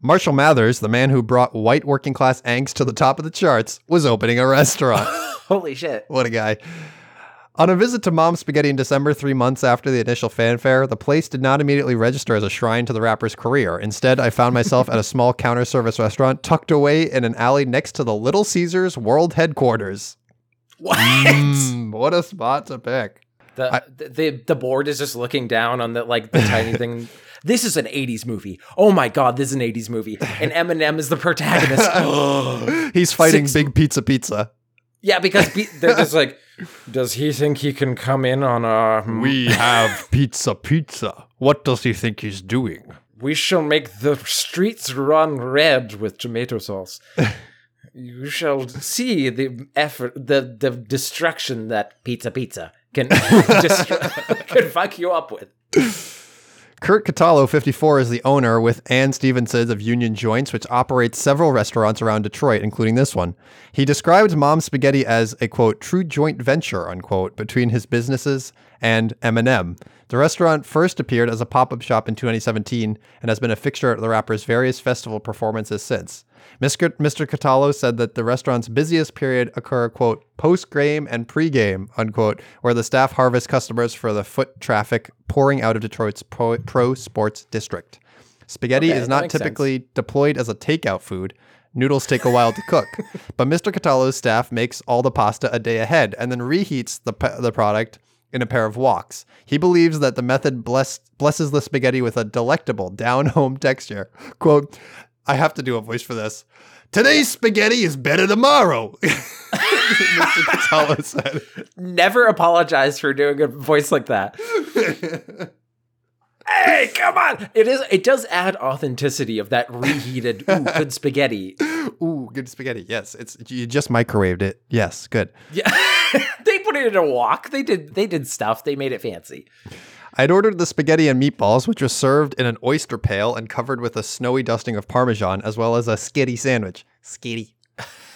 B: Marshall Mathers, the man who brought white working class angst to the top of the charts, was opening a restaurant.
A: Holy shit.
B: what a guy. On a visit to Mom's Spaghetti in December, three months after the initial fanfare, the place did not immediately register as a shrine to the rapper's career. Instead, I found myself at a small counter service restaurant tucked away in an alley next to the Little Caesars World Headquarters.
A: What?
B: Mm, what a spot to pick.
A: The,
B: I-
A: the the board is just looking down on the like the tiny thing. This is an '80s movie. Oh my god, this is an '80s movie, and Eminem is the protagonist.
B: He's fighting
A: Six-
B: Big Pizza Pizza.
A: yeah, because pe- they're just like, does he think he can come in on a?
B: Hmm, we have Pizza Pizza. What does he think he's doing?
A: We shall make the streets run red with tomato sauce. you shall see the effort, the the destruction that pizza pizza can destru- can fuck you up with.
B: Curt Catallo, 54, is the owner with Ann Stevenson's of Union Joints, which operates several restaurants around Detroit, including this one. He described Mom's Spaghetti as a quote true joint venture unquote between his businesses and Eminem. The restaurant first appeared as a pop-up shop in 2017 and has been a fixture at the rapper's various festival performances since. Mr. Mr. Catallo said that the restaurant's busiest period occur, quote, post-game and pre-game, unquote, where the staff harvest customers for the foot traffic pouring out of Detroit's pro, pro sports district. Spaghetti
A: Okay,
B: is not
A: makes sense.
B: typically deployed as a takeout food. Noodles take a while to cook, but Mr. Catallo's staff makes all the pasta a day ahead and then reheats the, the product in a pair of woks. He believes that the method bless- blesses the spaghetti with a delectable down home texture. Quote, I have to do a voice for this. Today's spaghetti is better tomorrow. Mr. Catallo said.
A: Never apologize for doing a voice like that. hey, come on! It is. It does add authenticity of that reheated ooh, good spaghetti.
B: Ooh, good spaghetti. Yes, it's you just microwaved it. Yes, good.
A: Yeah, it a wok. They did. They did stuff. They made it fancy.
B: I'd ordered the spaghetti and meatballs, which was served in an oyster pail and covered with a snowy dusting of Parmesan, as well as a skitty sandwich. Skitty.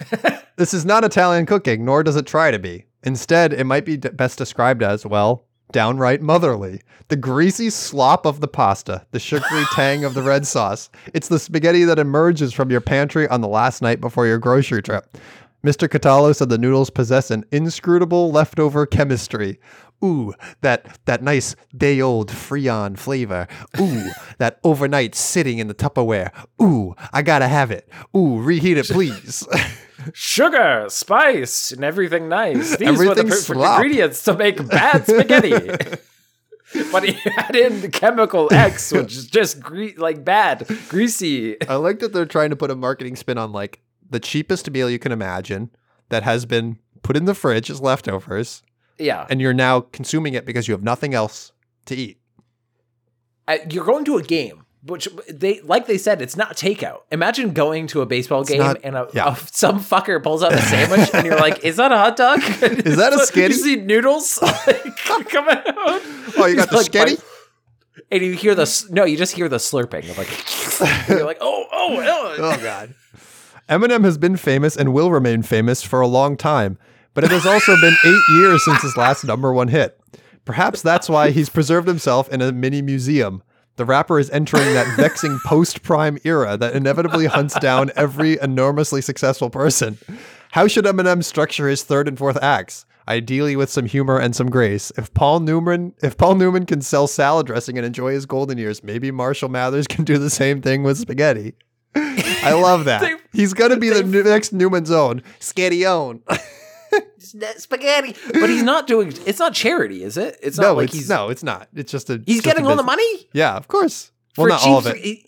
B: this is not Italian cooking, nor does it try to be. Instead, it might be d- best described as, well, downright motherly. The greasy slop of the pasta, the sugary tang of the red sauce. It's the spaghetti that emerges from your pantry on the last night before your grocery trip. Mr. Catallo said the noodles possess an inscrutable leftover chemistry. Ooh, that that nice day old Freon flavor. Ooh, that overnight sitting in the Tupperware. Ooh, I gotta have it. Ooh, reheat it, please.
A: Sugar, spice, and everything nice. These were the perfect
B: slop.
A: ingredients to make bad spaghetti. but he add in the chemical X, which is just gre- like bad, greasy.
B: I like that they're trying to put a marketing spin on like the cheapest meal you can imagine that has been put in the fridge as leftovers,
A: Yeah,
B: and you're now consuming it because you have nothing else to eat.
A: Uh, you're going to a game, which they like they said it's not takeout. Imagine going to a baseball game
B: not-
A: and a,
B: yeah.
A: a- some fucker pulls out a sandwich and you're like, "Is that a hot dog? Is
B: that a skitty?
A: You see noodles like, coming out.
B: Oh, you got the
A: Like,
B: skitty?
A: And you hear the no, you just hear the slurping of like, you're like, oh, oh, oh.
B: Oh God. Eminem has been famous and will remain famous for a long time, but it has also been eight years since his last number one hit. Perhaps that's why he's preserved himself in a mini museum. The rapper is entering that vexing post prime era that inevitably hunts down every enormously successful person. How should Eminem structure his third and fourth acts? Ideally with some humor and some grace. If Paul Newman if Paul Newman can sell salad dressing and enjoy his golden years, maybe Marshall Mathers can do the same thing with spaghetti. I love that.
A: They-
B: He's gonna be the new- next Newman's own. Sketty own.
A: spaghetti. But he's not doing. It's not charity, is it? It's not
B: no,
A: like
B: it's
A: he's
B: no, it's not. It's just a.
A: he's
B: just a
A: getting all the money.
B: Yeah, of course. Well,
A: for
B: not all of it.
A: he-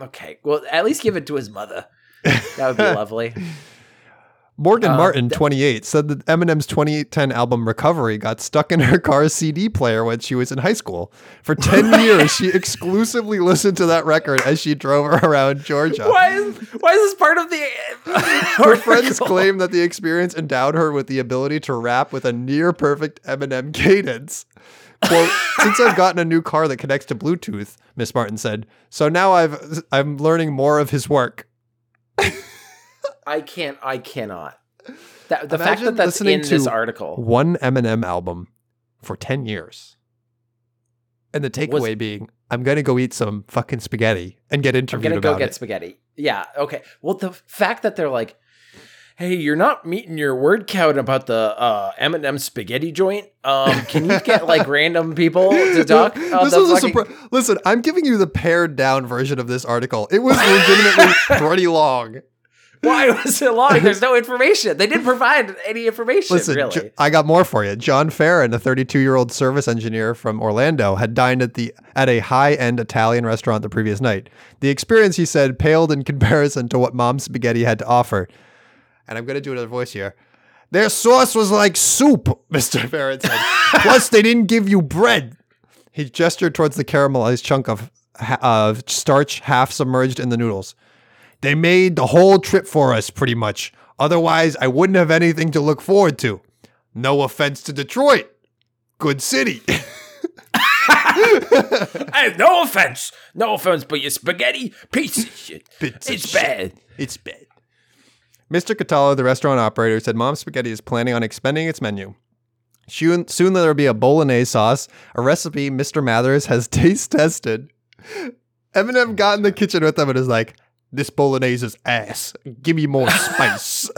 A: okay, well, at least give it to his mother. That would be lovely.
B: Morgan
A: Uh,
B: Martin,
A: th-
B: 28, said that Eminem's 2010 album Recovery got stuck in her car's CD player when she was in high school. For 10 years, she exclusively listened to that record as she drove around Georgia.
A: Why is why is this part of the?
B: Her friends claim that the experience endowed her with the ability to rap with a near perfect Eminem cadence. Quote, since I've gotten a new car that connects to Bluetooth, Miss Martin said, so now I've I'm learning more of his work.
A: I can't. I cannot. That, the fact that that's
B: listening
A: in this article.
B: One Eminem album for 10 years. And the takeaway being, I'm gonna go eat some fucking spaghetti and get interviewed. About it.
A: I'm gonna go get
B: it.
A: spaghetti. Yeah. Okay. Well, the fact that they're like, "Hey, you're not meeting your word count about the uh, Eminem spaghetti joint. Um, can you get like random people to talk?" on
B: this was a surprise. Listen, I'm giving you the pared down version of this article. It was legitimately pretty long.
A: Why was it long? There's no information. They didn't provide any information.
B: Listen,
A: really.
B: I got more for you. John Farron, a 32 year old service engineer from Orlando, had dined at the at a high end Italian restaurant the previous night. The experience, he said, paled in comparison to what Mom's Spaghetti had to offer. And I'm going to do another voice here. Their sauce was like soup, Mr. Farron said. Plus, they didn't give you bread. He gestured towards the caramelized chunk of of starch half submerged in the noodles. They made the whole trip for us, pretty much. Otherwise, I wouldn't have anything to look forward to. No offense to Detroit. Good city.
A: Hey, no offense, no offense, but your spaghetti piece of shit. It's
B: shit.
A: bad.
B: It's bad. Mr. Catallo, the restaurant operator, said Mom's Spaghetti is planning on expanding its menu. Soon, soon there will be a bolognese sauce, a recipe Mr. Mathers has taste tested. Eminem got in the kitchen with them and is like, "This bolognese is ass. Give me more spice.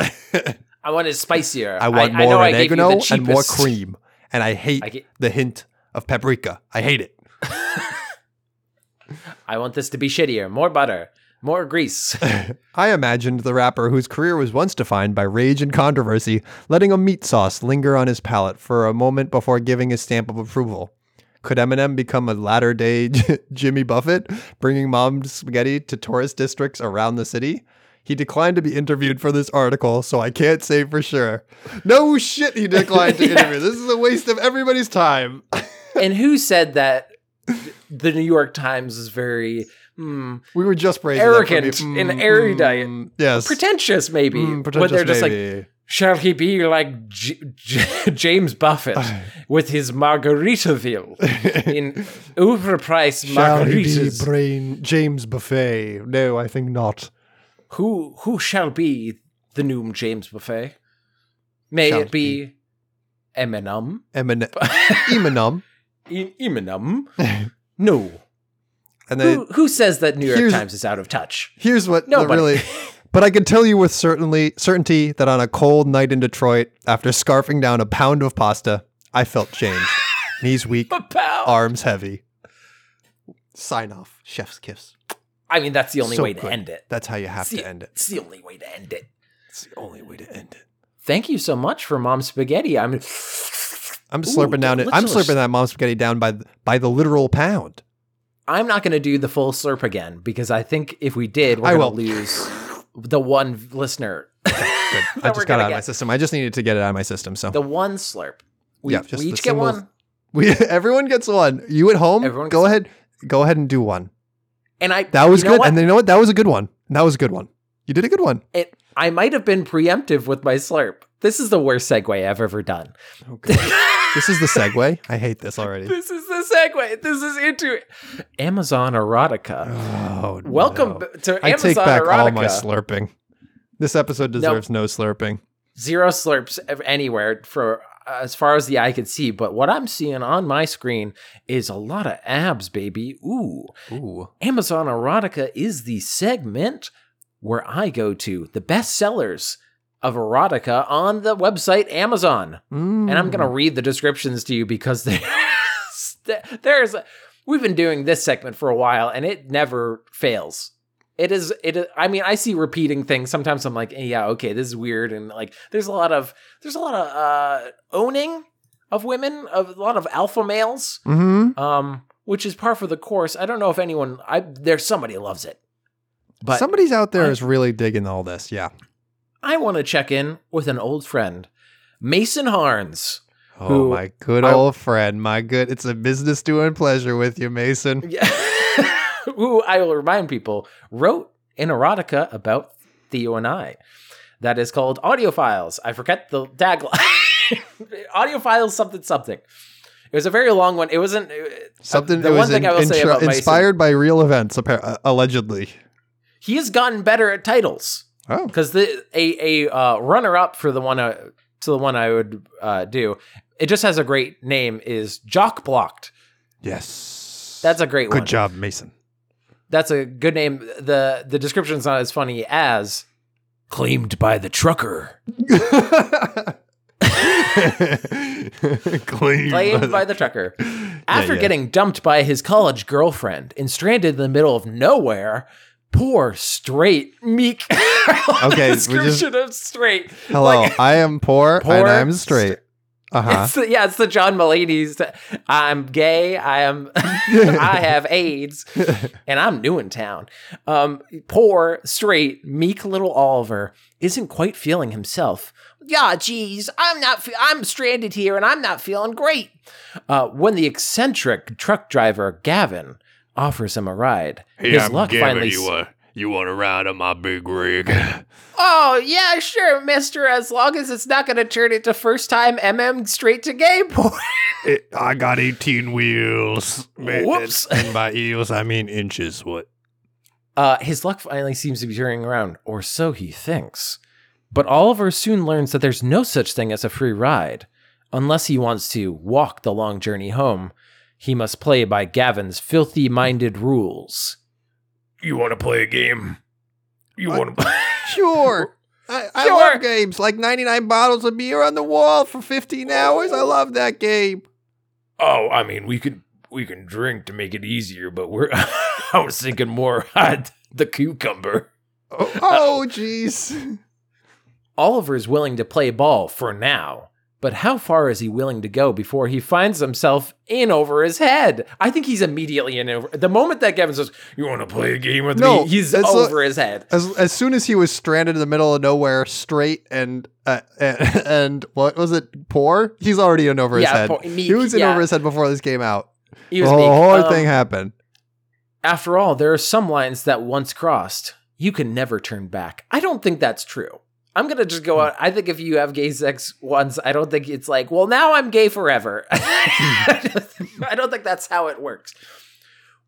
A: I want it spicier.
B: I want
A: I
B: more
A: I gave you the
B: oregano and more cream. And I hate
A: I get-
B: the hint of paprika. I hate it.
A: I want this to be shittier. More butter, more grease.
B: I imagined the rapper whose career was once defined by rage and controversy, letting a meat sauce linger on his palate for a moment before giving his stamp of approval. Could Eminem become a latter day Jimmy Buffett, bringing mom's spaghetti to tourist districts around the city? He declined to be interviewed for this article, so I can't say for sure. No shit, he declined to
A: Yeah.
B: interview. This is a waste of everybody's time.
A: and who said that the New York Times is very hmm,
B: We were just praising
A: Arrogant
B: me-
A: and
B: Mm,
A: erudite.
B: mm, yes.
A: pretentious, maybe?
B: Mm,
A: when
B: pretentious
A: they're just like,
B: maybe.
A: Shall he be like J- J- James Buffett with his Margaritaville in overpriced
B: Shall he be
A: margaritas?
B: brain James Buffett? No, I think not.
A: who who shall be the new James Buffett? May
B: Shall
A: it be Eminem?
B: Eminem. Eminem.
A: E- Eminem? No.
B: And then
A: Who, who says that New York
B: Here's-
A: Times is out of touch?
B: here's what the
A: Nobody.
B: really. But I can tell you with certainly certainty that on a cold night in Detroit, after scarfing down a pound of pasta, I felt changed. Knees weak, arms heavy. Sign off. Chef's kiss.
A: I mean, that's the only
B: So
A: way to
B: good.
A: end it.
B: That's how you have
A: It's the-
B: to end it.
A: It's the only way to end it.
B: It's the only way to end it.
A: Thank you so much for Mom Spaghetti. I'm
B: I'm
A: Ooh,
B: slurping down it. I'm slurping that mom's spaghetti down by the, by the literal pound.
A: I'm not going to do the full slurp again because I think if we did, we're going to lose the one listener.
B: I just got out of my system. I just needed to get it out of my system. So
A: The one slurp. We,
B: Yeah, just
A: we each get one.
B: we everyone gets one. You at home,
A: Everyone
B: go ahead, go ahead and do one.
A: And I
B: That was good.
A: what?
B: And then you know what? That was a good one. That was a good one. You did a good one.
A: It, I might have been preemptive with my slurp. This is the worst segue I've ever done.
B: Oh, okay. this is the segue. I hate this already.
A: This is the segue. This is into. Amazon Erotica.
B: Oh,
A: Welcome
B: no.
A: to
B: I take back
A: Erotica.
B: all my slurping. This episode deserves no, slurping.
A: Zero slurps anywhere for uh, as far as the eye can see. But what I'm seeing on my screen is a lot of abs, baby. Ooh.
B: Ooh.
A: Amazon Erotica is the segment where I go to the best sellers of erotica on the website Amazon.
B: Mm.
A: And I'm going to read the descriptions to you because there's, there's we've been doing this segment for a while and it never fails. It is it is, I mean I see repeating things sometimes I'm like yeah okay this is weird and like there's a lot of there's a lot of uh owning of women of a lot of alpha males
B: Mm-hmm.
A: um which is par for the course. I don't know if anyone I there's somebody loves it. But
B: Somebody's out there
A: I-
B: is really digging all this. Yeah.
A: I want to check in with an old friend, Mason Harns.
B: Oh, my good
A: I-
B: old friend. My good. It's a business doing pleasure with you, Mason.
A: Yeah. who I will remind people wrote an erotica about Theo and I. That is called Audio Files. I forget the tagline. Audio Files something something. It was a very long one. It wasn't uh,
B: Something
A: The
B: that
A: one
B: was
A: thing
B: in-
A: I will say about Mason-
B: inspired by real events, appar- uh, allegedly.
A: He has gotten better at titles
B: Oh.
A: because the a a uh, runner up for the one uh, to the one I would uh, do. It just has a great name. Is Jock Blocked.
B: Yes.
A: That's a great one.
B: Good
A: one.
B: job, Mason.
A: That's a good name. the The description's not as funny as
C: Claimed by the trucker.
B: Claimed,
A: claimed by the trucker. After
B: yeah.
A: getting dumped by his college girlfriend and stranded in the middle of nowhere, poor, straight, meek.
B: Okay, we just-
A: description of straight.
B: Hello,
A: Like-
B: I am poor,
A: Poor,
B: and I'm straight. Uh huh.
A: It's the, yeah, it's the John Mulaney's. I'm gay. I am. I have AIDS, and I'm new in town. Um, poor, straight, meek little Oliver isn't quite feeling himself. Yeah, geez, I'm not. Fe- I'm stranded here, and I'm not feeling great. Uh, when the eccentric truck driver Gavin offers him a ride, Hey, his luck finally. s-
C: uh, you want to ride on my big rig?
A: Oh yeah, sure, Mister. As long as it's not going to turn into first time MM straight to gay porn.
C: I got 18 wheels.
A: Whoops.
C: And by eels, I mean inches. What?
A: Uh, his luck finally seems to be turning around, or so he thinks. But Oliver soon learns that there's no such thing as a free ride. Unless he wants to walk the long journey home, he must play by Gavin's filthy minded rules.
C: You want to play a game? You want to? Play?
B: sure. I, I
A: Sure.
B: love games like 99 bottles of beer on the wall for 15 hours. I love that game.
C: Oh, I mean, we could we can drink to make it easier, but we're. I was thinking more at the cucumber.
B: Oh, oh, jeez.
A: Oliver is willing to play ball for now, but how far is he willing to go before he finds himself in over his head? I think he's immediately in over. The moment that Gavin says,
C: You want to play a game with
B: No,
C: me?
A: he's
B: that's a-
A: over his head.
B: As, as soon as he was stranded in the middle of nowhere, straight and uh, and, and what was it, poor? He's already in over his
A: Yeah,
B: head.
A: poor- meek,
B: he was in
A: yeah.
B: over his head before this came out.
A: He
B: The
A: was
B: whole, whole
A: Um,
B: thing happened.
A: After all, there are some lines that once crossed, you can never turn back. I don't think that's true. I'm gonna just go hmm. out. I think if you have gay sex once, I don't think it's like, well, now I'm gay forever. Hmm. I don't think that's how it works.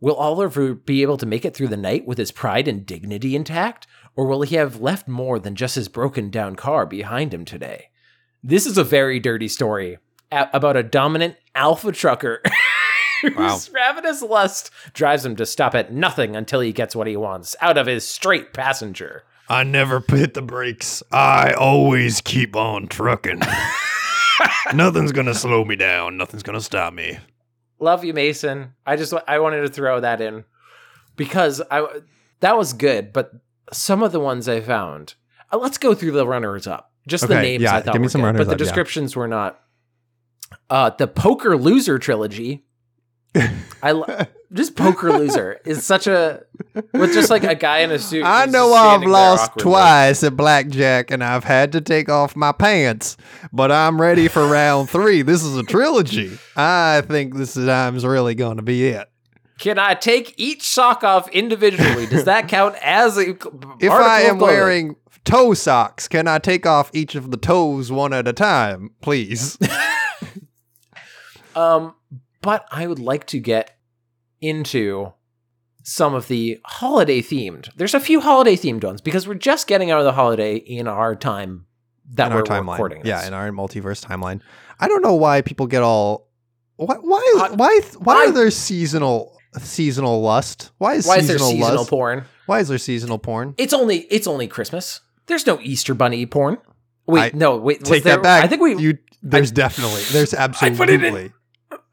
A: Will Oliver be able to make it through the night with his pride and dignity intact, or will he have left more than just his broken down car behind him today? This is a very dirty story about a dominant alpha trucker
B: Wow.
A: whose ravenous lust drives him to stop at nothing until he gets what he wants out of his straight passenger.
C: I never hit the brakes. I always keep on trucking. Nothing's gonna slow me down. Nothing's gonna stop me.
A: Love you, Mason. I just I wanted to throw that in because I that was good, but some of the ones I found. Uh, let's go through the runners up. Just the names
B: yeah,
A: I thought
B: give me
A: were
B: some
A: good,
B: runners
A: but the
B: up, yeah.
A: descriptions were not. Uh, the Poker Loser trilogy. I lo- just Poker Loser is such a with just like a guy in a suit.
B: I know I've lost twice at blackjack and I've had to take off my pants, but I'm ready for round three. This is a trilogy. I think this time's really going to be it.
A: Can I take each sock off individually? Does that count as a
B: If I am wearing toe socks, can I take off each of the toes one at a time, please?
A: Um, but I would like to get into some of the holiday themed. There's a few holiday themed ones because we're just getting out of the holiday in our time that
B: in
A: we're
B: our timeline.
A: recording. This.
B: Yeah, in our multiverse timeline. I don't know why people get all. Why? Why?
A: I-
B: why? Why
A: I-
B: are there seasonal seasonal lust? Why is
A: Why is there
B: seasonal
A: seasonal
B: lust?
A: porn?
B: Why is there seasonal porn?
A: It's only it's only Christmas. There's no Easter bunny porn. Wait,
B: I-
A: no, wait.
B: Take
A: there-
B: that back.
A: I think we.
B: You. There's definitely. There's
A: put it in-
B: absolutely.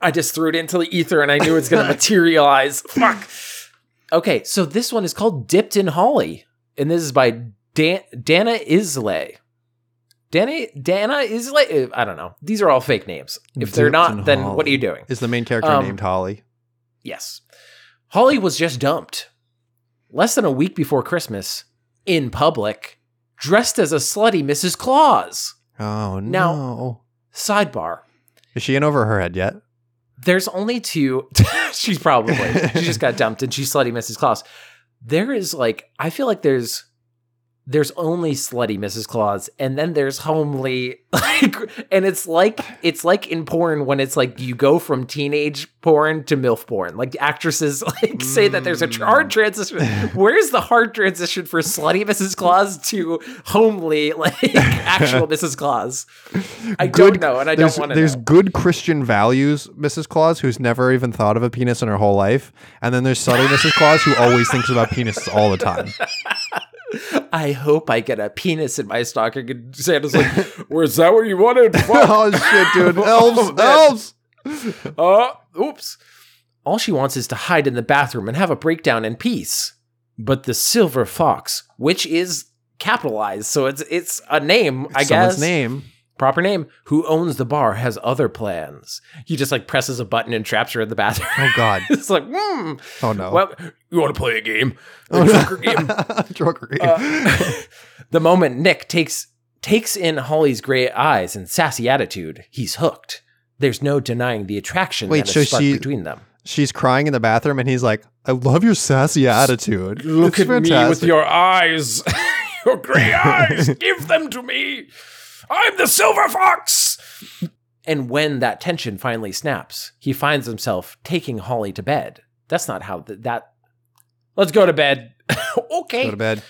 A: I just threw it into the ether and I knew it's going to materialize. Fuck. Okay, so this one is called Dipped in Holly, and this is by Dan- Dana Islay. Dana Dana Islay. I don't know. These are all fake names. If they're not, then
B: Holly.
A: what are you doing?
B: Is the main character
A: Um,
B: named Holly?
A: Yes. Holly was just dumped less than a week before Christmas in public, dressed as a slutty Mrs. Claus.
B: Oh
A: now-
B: no!
A: Sidebar.
B: Is she in over her head yet?
A: There's only two. she's probably. She just got dumped and she's slutty Mrs. Claus. There is like, I feel like there's there's only slutty Mrs. Claus, and then there's homely, like, and it's like it's like in porn when it's like you go from teenage porn to milf porn. Like actresses like say that there's a hard mm. transition. Where's the hard transition for slutty Mrs. Claus to homely, like actual Mrs. Claus? I don't know, and I don't want to.
B: There's
A: know.
B: good Christian values, Mrs. Claus, who's never even thought of a penis in her whole life, and then there's slutty Mrs. Claus who always thinks about penises all the time.
A: I hope I get a penis in my stocking. And Santa's like, "Was that what you wanted?"
B: Oh shit, dude!
A: Oh,
B: Elves,
A: man.
B: elves.
A: Uh, oops. All she wants is to hide in the bathroom and have a breakdown in peace. But the silver fox, which is capitalized, so it's it's a name, I
B: Someone's
A: guess.
B: name.
A: Proper name. Who owns the bar has other plans. He just like presses a button and traps her in the bathroom.
B: Oh god.
A: it's like, hmm.
B: Oh no.
A: Well, you want to play a game? A
B: Oh, no.
A: Joker game.
B: Drunker game.
A: Uh, the moment Nick takes takes in Holly's gray eyes and sassy attitude, he's hooked. There's no denying the attraction
B: Wait,
A: that
B: so
A: is
B: she-
A: between them.
B: She's crying in the bathroom, and he's like, "I love your sassy attitude.
A: Look
B: It's
A: at me with your eyes, your gray eyes. Give them to me. I'm the silver fox. And when that tension finally snaps, he finds himself taking Holly to bed. That's not how th- that. Let's go to bed. okay.
B: Go to bed.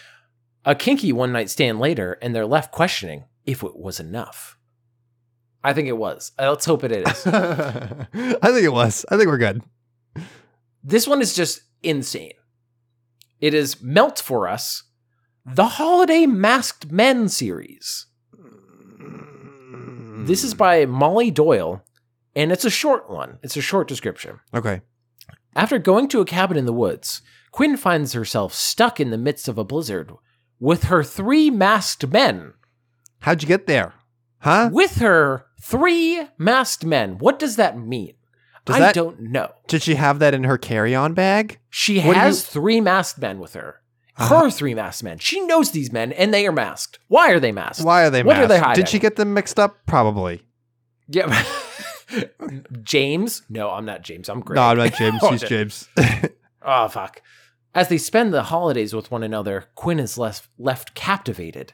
A: A kinky one night stand later, and they're left questioning if it was enough. I think it was. Uh, Let's hope it is.
B: I think it was. I think we're good.
A: this one is just insane. It is Melt for Us, the Holiday Masked Men series. This is by Molly Doyle, and it's a short one. It's a short description.
B: okay.
A: After going to a cabin in the woods, Quinn finds herself stuck in the midst of a blizzard with her three masked men.
B: How'd you get there? Huh?
A: With her three masked men. What does that mean?
B: Does
A: I
B: that-
A: don't know.
B: Did she have that in her carry-on bag?
A: She
B: What
A: has
B: you-
A: three masked men with her.
B: Uh-huh.
A: Her three masked men. She knows these men, and they are masked. Why are they masked?
B: Why are they
A: What are they hiding?
B: Did she get them mixed up? Probably.
A: Yeah. James? No, I'm not James. I'm Greg.
B: No, I'm not James.
A: Oh,
B: She's. James.
A: Oh, fuck. As they spend the holidays with one another, Quinn is left, left captivated.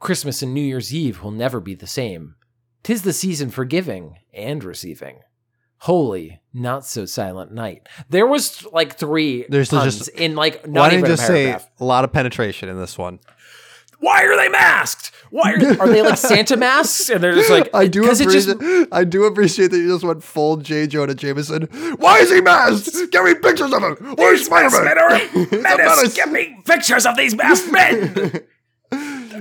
A: Christmas and New Year's Eve will never be the same. Tis the season for giving and receiving. Holy, not so silent night. There was like three
B: There's
A: puns
B: just-
A: in like not
B: Why didn't
A: even
B: you
A: a
B: just say
A: paragraph.
B: a lot of penetration in this one?
A: Why are they masked? Why are, are they like Santa masks? And they're just like
B: I do
A: 'cause it
B: appreciate.
A: just
B: I do appreciate that you just went full J. Jonah Jameson. Why is he masked? Give me pictures of him. Where's Spider-Man?
A: menace. Give me pictures of these masked men.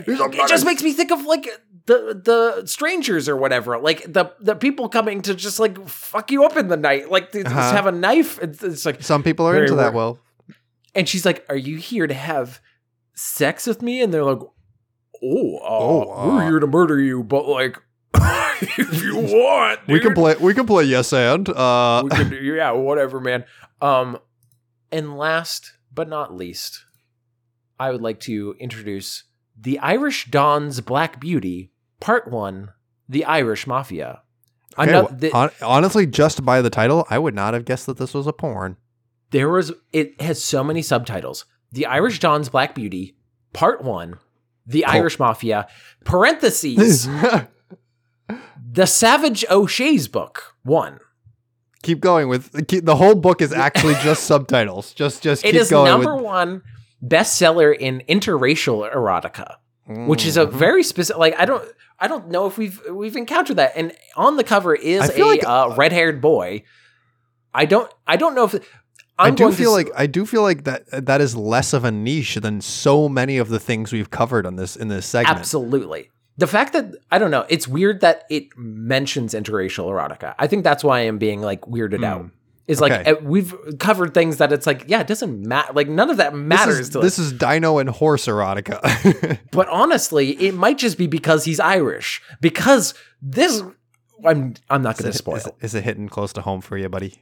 B: He's a
A: it just makes me think of like the the strangers or whatever, like the the people coming to just like fuck you up in the night, like they just
B: Uh-huh.
A: have a knife. It's, it's like,
B: Some people are into that. Well,
A: and she's like, "Are you here to have sex with me?" And they're like, "Oh, uh,
B: Oh, uh,
A: we're here to murder you, but like, if you want,
B: we can play. We can play yes and. Uh,
A: we can do, yeah, whatever, man." Um, and last but not least, I would like to introduce the Irish Don's Black Beauty, Part One: The Irish Mafia.
B: okay,
A: Ano-
B: well,
A: the-
B: hon- honestly, just by the title, I would not have guessed that this was a porn.
A: there was it has so many subtitles. The Irish Don's Black Beauty, Part One: The
B: Cool.
A: Irish Mafia. Parentheses: The Savage O'Shea's book. One.
B: keep going with keep, the whole book is actually just subtitles. Just just
A: It
B: keep
A: is
B: going
A: number
B: with,
A: one bestseller in interracial erotica. Which is a
B: Mhm.
A: very specific like i don't i don't know if we've we've encountered that and on the cover is a
B: like-
A: uh, red-haired boy i don't i don't know if
B: I
A: i'm
B: do
A: going to
B: feel like I do feel like that that is less of a niche than so many of the things we've covered on this in this segment.
A: absolutely the fact that i don't know it's weird that it mentions interracial erotica i think that's why i'm being like weirded
B: Hmm.
A: out is like
B: Okay.
A: uh, we've covered things that it's like yeah it doesn't matter like none of that matters
B: This is,
A: to
B: this
A: us
B: is dino and horse erotica.
A: but honestly it might just be because he's irish because this i'm i'm not going to
B: is,
A: spoil
B: it- is it hitting close to home for you, buddy?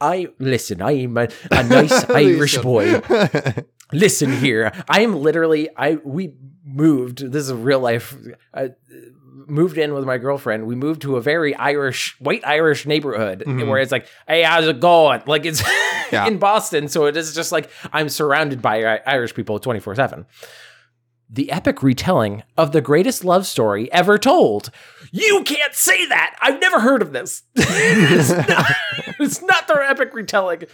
A: I listen. I am a, a nice Irish boy. Listen here. I am literally. I we moved. This is a real life. I moved in with my girlfriend. We moved to a very Irish, white Irish neighborhood
B: Mhm.
A: where it's like, hey, how's it going? Like it's
B: Yeah.
A: in Boston, so it is just like I'm surrounded by Irish people twenty four seven. the epic retelling of the greatest love story ever told. You can't say that. I've never heard of this. it's, not, their epic retelling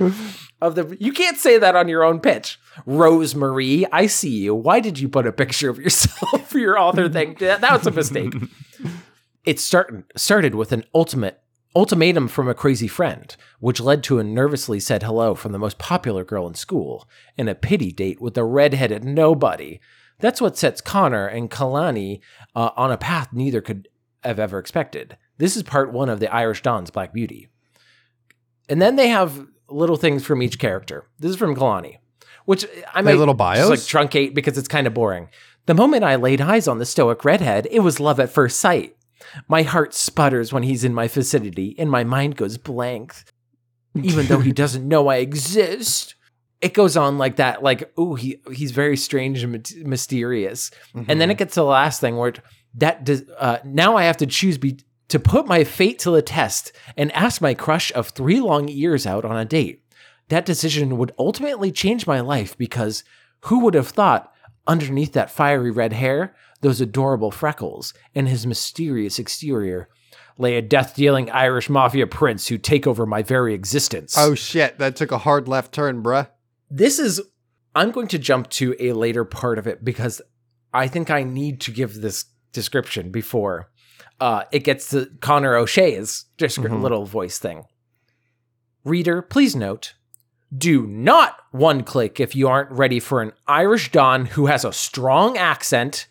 A: of the. You can't say that on your own pitch. Rosemary, I see you. Why did you put a picture of yourself for your author thing? That, that was a mistake. It start, started with an ultimate ultimatum from a crazy friend, which led to a nervously said hello from the most popular girl in school, and a pity date with a red-headed nobody. That's what sets Connor and Kalani uh, on a path neither could have ever expected. This is part one of the Irish Don's Black Beauty. And then they have little things from each character. This is from Kalani, which I might
B: little
A: just
B: bios?
A: like truncate because it's kind of boring. The moment I laid eyes on the stoic redhead, it was love at first sight. My heart sputters when he's in my vicinity, and my mind goes blank. Even though he doesn't know I exist. It goes on like that, like, oh, he he's very strange and my- mysterious. And then it gets to the last thing where it- that does, uh, now I have to choose be, to put my fate to the test and ask my crush of three long years out on a date. That decision would ultimately change my life because who would have thought underneath that fiery red hair, those adorable freckles, and his mysterious exterior lay a death dealing Irish mafia prince who'd take over my very existence.
B: Oh shit, that took a hard left turn, bruh.
A: this is i'm going to jump to a later part of it because i think i need to give this description before uh, it gets to connor o'shea's descri-
B: Mhm.
A: little voice thing reader please note do not one click if you aren't ready for an irish don who has a strong accent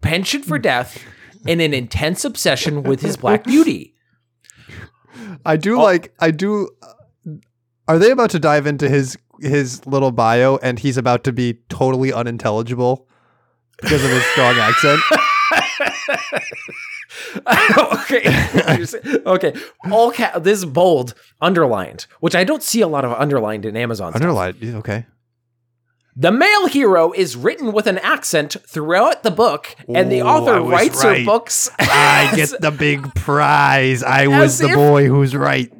A: penchant for death and an intense obsession with his black beauty
B: I do like I do Are they about to dive into his his little bio and he's about to be totally unintelligible because of his strong accent?
A: okay. okay. All ca- this is bold, underlined, which I don't see a lot of underlined in Amazon.
B: Underlined. yeah, Okay.
A: The male hero is written with an accent throughout the book, and the
B: Ooh,
A: author writes her books
B: I get the big prize. I was the
A: if-
B: boy who's right.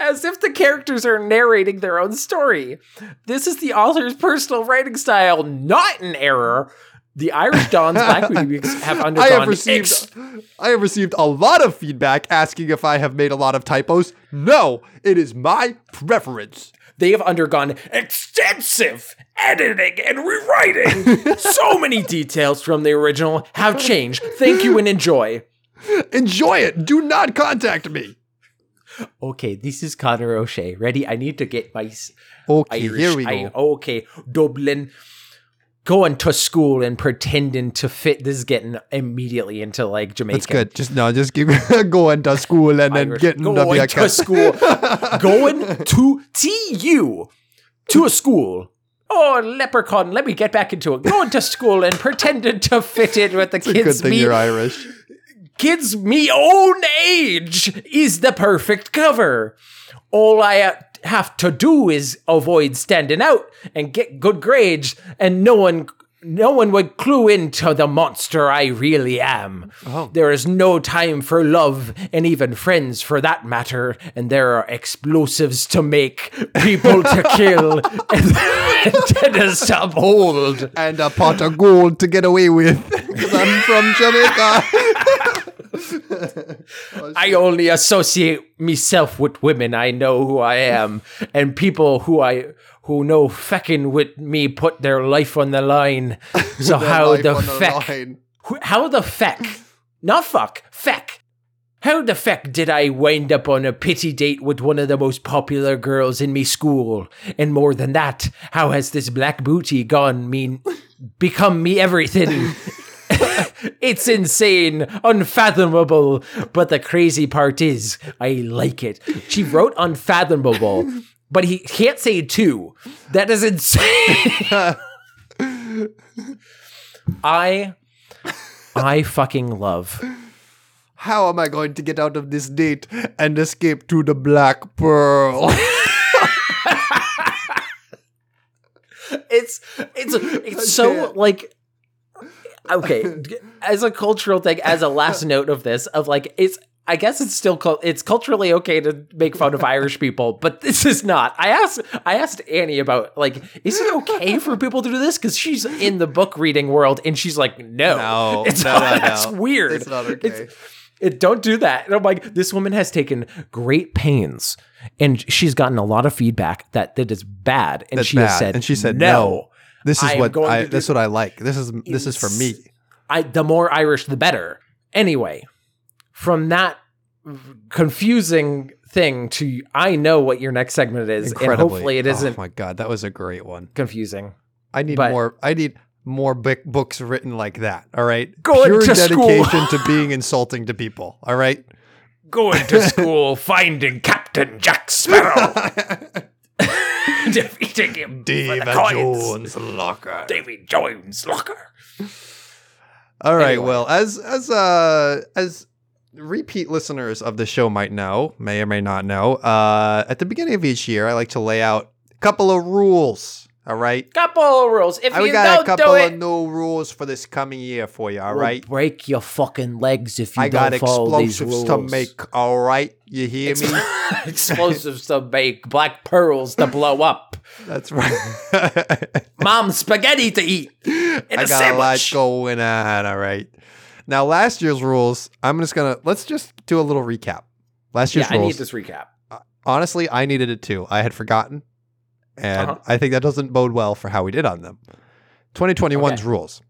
A: as if the characters are narrating their own story. This is the author's personal writing style, not an error. The Irish Dons Black Beauty books have
B: I have received
A: ex-
B: I have received a lot of feedback asking if I have made a lot of typos. No, it is my preference.
A: They have undergone extensive editing and rewriting. so many details from the original have changed. Thank you and enjoy.
B: Enjoy it. Do not contact me.
A: Okay, this is Connor O'Shea. Ready? I need to get my
B: Okay,
A: Irish.
B: here we go.
A: I- okay, Dublin. Going to school and pretending to fit. This is getting immediately into like Jamaican.
B: That's good. Just no, just keep going to school and then
A: Irish.
B: getting
A: going to school. going to TU to a school. Oh, leprechaun, let me get back into it. Going to school and pretending to fit in with the
B: It's a good
A: kids
B: thing
A: me
B: you're Irish.
A: kids me own age is the perfect cover. All I have to do is avoid standing out and get good grades, and no one. No one would clue into the monster I really am.
B: Oh.
A: There is no time for love, and even friends for that matter, and there are explosives to make, people to kill, and to uphold.
B: And a pot of gold to get away with. Because I'm from Jamaica.
A: I only associate myself with women I know who I am, and people who I who know fecking with me put their life on the line. So how the feck? How the feck? Not fuck, feck. How the feck did I wind up on a pity date with one of the most popular girls in me school? And more than that, how has this black booty gone mean become me everything? it's insane, unfathomable. But the crazy part is, I like it. She wrote unfathomable, but he can't say two. That is insane. I, I fucking love.
B: How am I going to get out of this date and escape to the Black Pearl?
A: It's it's it's so like okay as a cultural thing as a last note of this of like it's I guess it's still it's culturally okay to make fun of Irish people, but this is not. I asked I asked Annie about like, is it okay for people to do this? Because she's in the book reading world, and she's like, no,
B: No,
A: it's
B: no,
A: not,
B: no,
A: that's weird.
B: It's not okay.
A: it, don't do that. And I'm like, this woman has taken great pains, and she's gotten a lot of feedback that that is bad, and
B: That's
A: she has said,
B: And she said,
A: no.
B: This is
A: am
B: what I
A: to do-
B: this is what I like. This is this is for me.
A: I the more Irish the better. Anyway, from that confusing thing to I know what your next segment is, and
B: Incredibly.
A: hopefully it oh isn't
B: Oh my god, that was a great one.
A: confusing.
B: I need
A: But-
B: more. I need more books written like that. All right,
A: Going
B: pure
A: to school.
B: dedication to being insulting to people. All right.
A: Going to school, finding Captain Jack Sparrow, defeating him
B: David. Jones locker.
A: David Jones locker.
B: All right.
A: Anyway.
B: Well, as as uh as repeat listeners of the show might know, may or may not know, uh, at the beginning of each year, I like to lay out a couple of rules. All right.
A: Couple of rules. If
B: I
A: you
B: got a
A: don't
B: couple
A: do
B: of
A: it,
B: new rules for this coming year for you. All
A: we'll
B: right.
A: break your fucking legs if you
B: I
A: don't
B: got
A: follow these
B: explosives
A: rules.
B: to make. All right. You hear me?
A: explosives to make, black pearls to blow up,
B: That's right.
A: mom spaghetti to eat.
B: I
A: a
B: got a lot going on. All right. Now, last year's rules, I'm just going to, let's just do a little recap. Last
A: Yeah,
B: year's
A: I need this recap.
B: Uh, honestly, I needed it too. I had forgotten. And
A: Uh-huh.
B: I think that doesn't bode well for how we did on them. 2021's
A: Okay.
B: rules.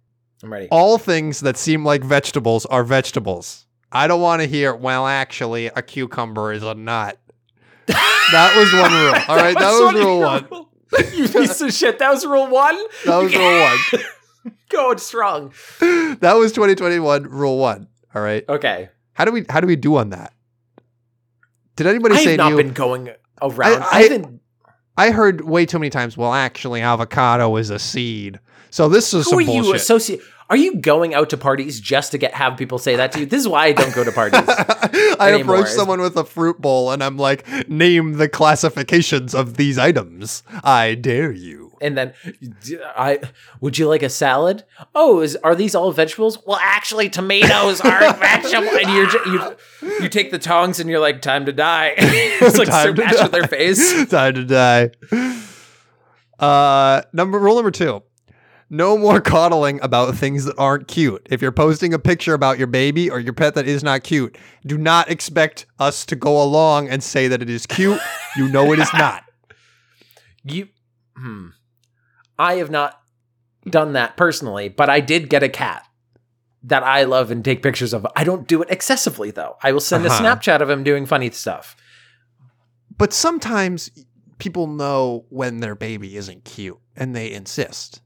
A: I'm ready.
B: All things that seem like vegetables are vegetables. I don't want to hear, well, actually, a cucumber is a nut. That was one rule. All right, that was
A: one of
B: rule one.
A: rule- you piece of shit. That was rule one.
B: That was rule one.
A: Going strong.
B: That was 2021 rule one. All right.
A: Okay.
B: How do we how do we do on that? Did anybody
A: I
B: say
A: have not
B: you?
A: been going around.
B: I-
A: I,
B: I-
A: haven't.
B: I heard way too many times. Well, actually, avocado is a seed. So this is
A: Who
B: some
A: are you
B: bullshit.
A: associate? Are you going out to parties just to get have people say that to you? This is why I don't go to parties.
B: I
A: anymore.
B: approach someone with a fruit bowl and I'm like, name the classifications of these items. I dare you.
A: And then I would you like a salad? Oh, is are these all vegetables? Well, actually, tomatoes aren't vegetable. And you're you you take the tongs and you're like, time to die. it's like
B: Time to
A: smash
B: die.
A: with their face.
B: Time to die. Uh, number rule number two. No more coddling about things that aren't cute. If you're posting a picture about your baby or your pet that is not cute, do not expect us to go along and say that it is cute. You know it is not.
A: You, hmm. I have not done that personally, but I did get a cat that I love and take pictures of. I don't do it excessively though. I will send
B: Uh-huh.
A: a Snapchat of him doing funny stuff.
B: But sometimes people know when their baby isn't cute and they insist.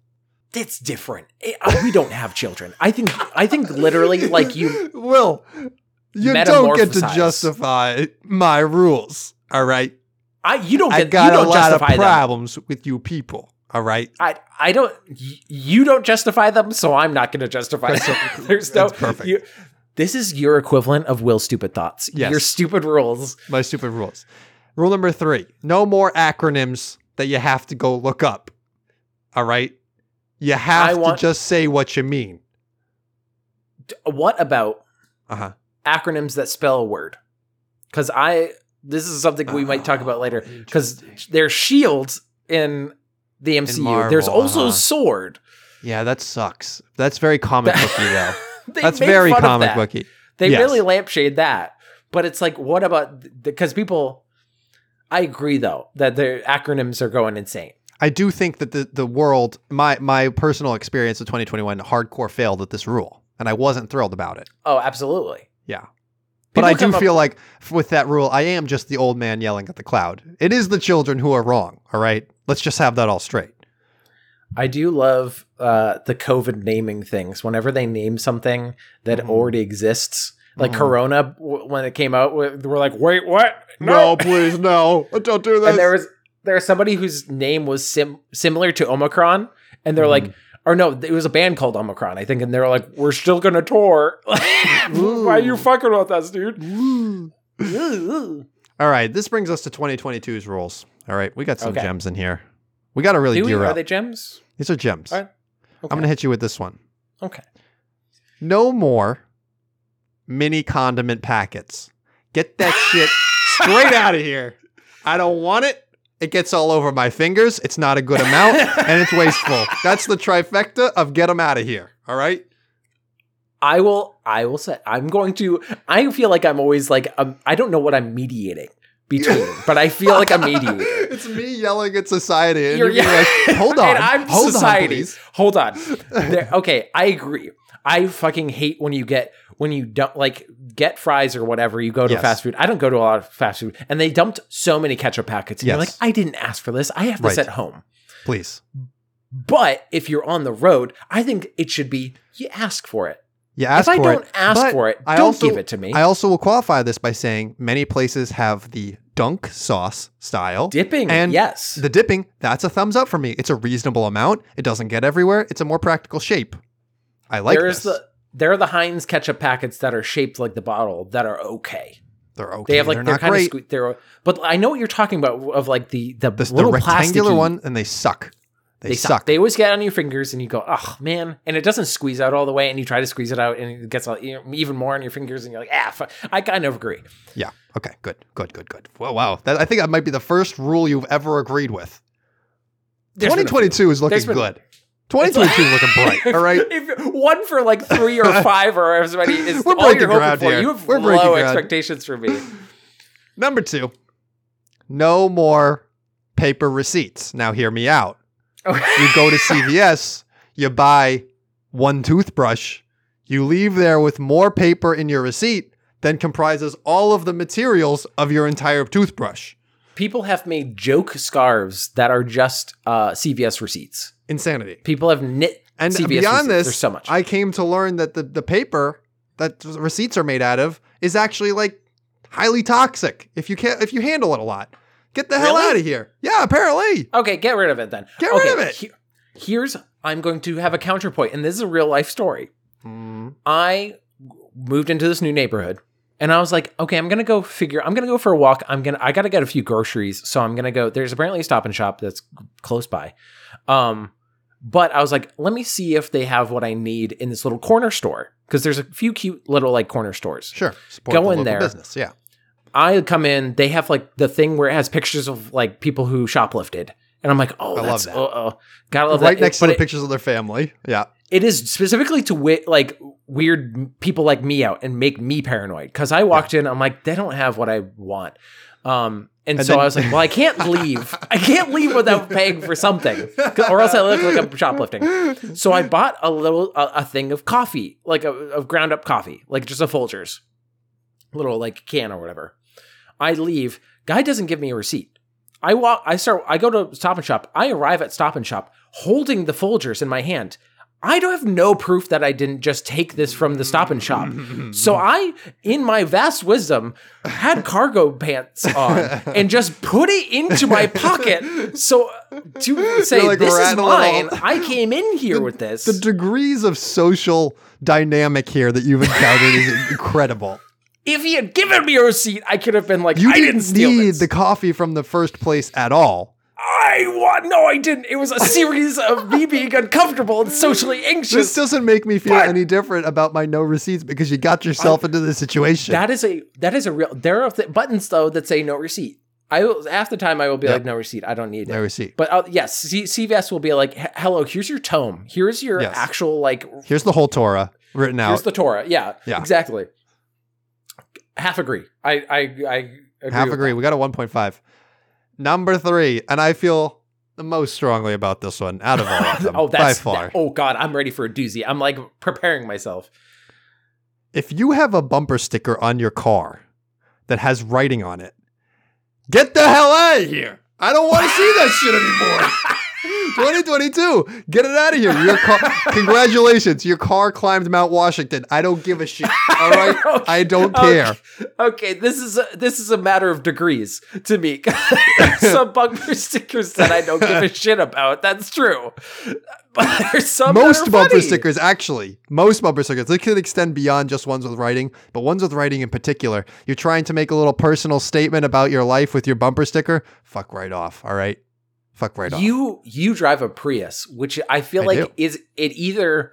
A: It's different. It- uh, we don't have children. I think. I think literally, like you.
B: Will, you don't get to justify my rules. All right.
A: I you don't
B: I
A: get.
B: got
A: you
B: a
A: don't
B: lot of
A: justify them.
B: problems with you people. All right.
A: I I don't. You don't justify them, so I'm not going to justify them. There's no.
B: Perfect.
A: you- this is your equivalent of Will stupid thoughts.
B: Yes.
A: Your stupid rules.
B: My stupid rules. Rule number three: no more acronyms that you have to go look up. All right. You have to just say what you mean.
A: D- What about
B: Uh huh.
A: acronyms that spell a word? Because I this is something we might talk about later. Because there's shields in the MCU.
B: Marvel,
A: there's also
B: uh-huh.
A: sword.
B: Yeah, that sucks. That's very comic booky though. That's very comic
A: that.
B: booky.
A: They
B: Yes.
A: really lampshade that. But it's like, what about because people? I agree though that their acronyms are going insane.
B: I do think that the the world, my my personal experience of 2021, hardcore failed at this rule, and I wasn't thrilled about it.
A: Oh, absolutely.
B: Yeah. But I do
A: up-
B: feel like with that rule, I am just the old man yelling at the cloud. It is the children who are wrong. All right, let's just have that all straight.
A: I do love uh, the COVID naming things. Whenever they name something that
B: Mhm.
A: already exists, like
B: Mhm.
A: Corona, w- when it came out, we- we're like, wait, what?
B: No, please, no, don't do
A: and there was there was somebody whose name was sim- similar to Omicron, and they're like,
B: Mm-hmm.
A: Or no, it was a band called Omicron, I think, and they're like, we're still gonna tour. Why are you fucking with us, dude?
B: all right, this brings us to 2022's rules. All right, we got some
A: Okay.
B: gems in here. We got to really
A: Do we,
B: gear
A: are they gems?
B: These are gems.
A: All right. Okay.
B: I'm gonna hit you with this one.
A: okay.
B: No more mini condiment packets Get that shit straight out of here. I don't want it. It gets all over my fingers. It's not a good amount, and it's wasteful. That's the trifecta of get them out of here. All right.
A: I will. I will say. I'm going to. I feel like I'm always like. Um, I don't know what I'm mediating between, but I feel like I'm mediating.
B: it's me yelling at society, and
A: You're-
B: you're, being like, "Hold on,
A: and I'm
B: hold
A: society.
B: on.
A: Hold on. There- okay, I agree. I fucking hate when you get when you don't like get fries or whatever. You go to
B: Yes.
A: fast food. I don't go to a lot of fast food, and they dumped so many ketchup packets. And you're like, I didn't ask for this. I have this
B: Right.
A: at home.
B: Please.
A: But if you're on the road, I think it should be you ask for it.
B: You ask
A: if I don't
B: it,
A: ask for it,
B: I
A: don't
B: also-
A: give it to me.
B: I also will qualify this by saying many places have the dunk sauce style.
A: Dipping,
B: and
A: yes.
B: The dipping, that's a thumbs up for me. It's a reasonable amount. It doesn't get everywhere. It's a more practical shape. I like
A: There's
B: this.
A: the there are the Heinz ketchup packets that are shaped like the bottle that are okay.
B: they're okay.
A: They have like
B: they're
A: they're, kind
B: great.
A: of sque- they're but I know what you're talking about of like the the,
B: the, the
A: little
B: rectangular
A: plasticky-
B: one, and they suck. They,
A: They,
B: suck.
A: suck. They always get on your fingers, and you go, "Oh man!" And it doesn't squeeze out all the way, and you try to squeeze it out, and it gets all, even more on your fingers, and you're like, "Ah." fu-" I kind of agree.
B: yeah. Okay. Good. Good. Good. Good. Well, wow. That, I think that might be the first rule you've ever agreed with.
A: There's been a few.
B: 2022 is looking
A: been-
B: good. 2022 is looking bright. All right.
A: If one for like three or five or as many is
B: We're
A: all
B: breaking
A: you're hoping
B: ground
A: for.
B: here.
A: You have
B: We're breaking
A: low
B: ground.
A: expectations for me.
B: Number two, no more paper receipts. Now, hear me out. You go to CVS, you buy one toothbrush, you leave there with more paper in your receipt than comprises all of the materials of your entire toothbrush.
A: People have made joke scarves that are just uh, CVS receipts.
B: Insanity.
A: People have knit
B: And
A: CVS
B: beyond
A: receipts.
B: this,
A: There's so much.
B: I came to learn that the, the paper that receipts are made out of is actually like highly toxic if you can't if you handle it a lot. Get the hell
A: Really?
B: out of here. Yeah, apparently.
A: Okay, get rid of it then.
B: Get
A: okay,
B: rid of it.
A: he- here's I'm going to have a counterpoint, and this is a real life story.
B: Mm,
A: I moved into this new neighborhood, and I was like, okay, I'm gonna go figure. I'm gonna go for a walk. I'm gonna. I gotta get a few groceries, so I'm gonna go. There's apparently a Stop and Shop that's close by. Um, but I was like, let me see if they have what I need in this little corner store because there's a few cute little like corner stores.
B: Sure. Support
A: Go
B: the
A: in
B: local
A: there.
B: business. Yeah.
A: I come in, they have like the thing where it has pictures of like people who shoplifted. And I'm like, oh,
B: I love
A: that's,
B: that.
A: Uh, uh, gotta love
B: right
A: that.
B: next
A: But
B: to the
A: it-
B: pictures of their family. Yeah.
A: It is specifically to wit like weird people like me out and make me paranoid because I walked in, I'm like, they don't have what I want. Um, and,
B: And
A: so
B: then-
A: I was like, well, I can't leave. I can't leave without paying for something, or else I look like I'm shoplifting. So I bought a little a, a thing of coffee, like a of ground up coffee, like just a Folgers, little like can or whatever. I leave. Guy doesn't give me a receipt. I walk. I start. I go to Stop and Shop. I arrive at Stop and Shop holding the Folgers in my hand. I don't have no proof that I didn't just take this from the Stop and Shop. So I, in my vast wisdom, had cargo pants on and just put it into my pocket. So uh, to say
B: like
A: this is mine, I came in here with this.
B: The degrees of social dynamic here that you've encountered is incredible.
A: if he had given me a receipt, I could have been like,
B: You
A: I
B: didn't
A: didn't
B: need
A: this.
B: the coffee from the first place at all.
A: I want. No, I didn't. It was a series of me being uncomfortable and socially anxious.
B: This doesn't make me feel
A: But-
B: any different about my no receipts because you got yourself into this situation.
A: That is a that is a real. There are th- buttons though that say no receipt. I will half the time I will be
B: Yep.
A: like no receipt. I don't need it.
B: no receipt.
A: But uh, yes, C- CVS will be like, "Hello, here's your tome. Here's your
B: Yes.
A: actual like.
B: Here's the whole Torah written out.
A: Here's the Torah. Yeah,
B: Yeah.
A: exactly. Half agree. I I I agree
B: Half agree.
A: that.
B: We got a 1.5. Number three, and I feel the most strongly about this one out of all of them
A: Oh,
B: by
A: that's
B: far.
A: that- oh god, I'm ready for a doozy. I'm like preparing myself.
B: if you have a bumper sticker on your car that has writing on it, get the hell out of here. I don't want to see that shit anymore. 2022, get it out of here. Your car, congratulations, your car climbed Mount Washington. I don't give a shit. All right, I don't care.
A: Okay, okay, this is a, this is a matter of degrees to me. some bumper stickers that I don't give a shit about. That's true. But there's some
B: Most bumper
A: funny.
B: stickers, actually, most bumper stickers, they could extend beyond just ones with writing, but ones with writing in particular. You're trying to make a little personal statement about your life with your bumper sticker. Fuck right off. All right, fuck right off.
A: You you drive a Prius, which I feel
B: I
A: like
B: do.
A: is it either.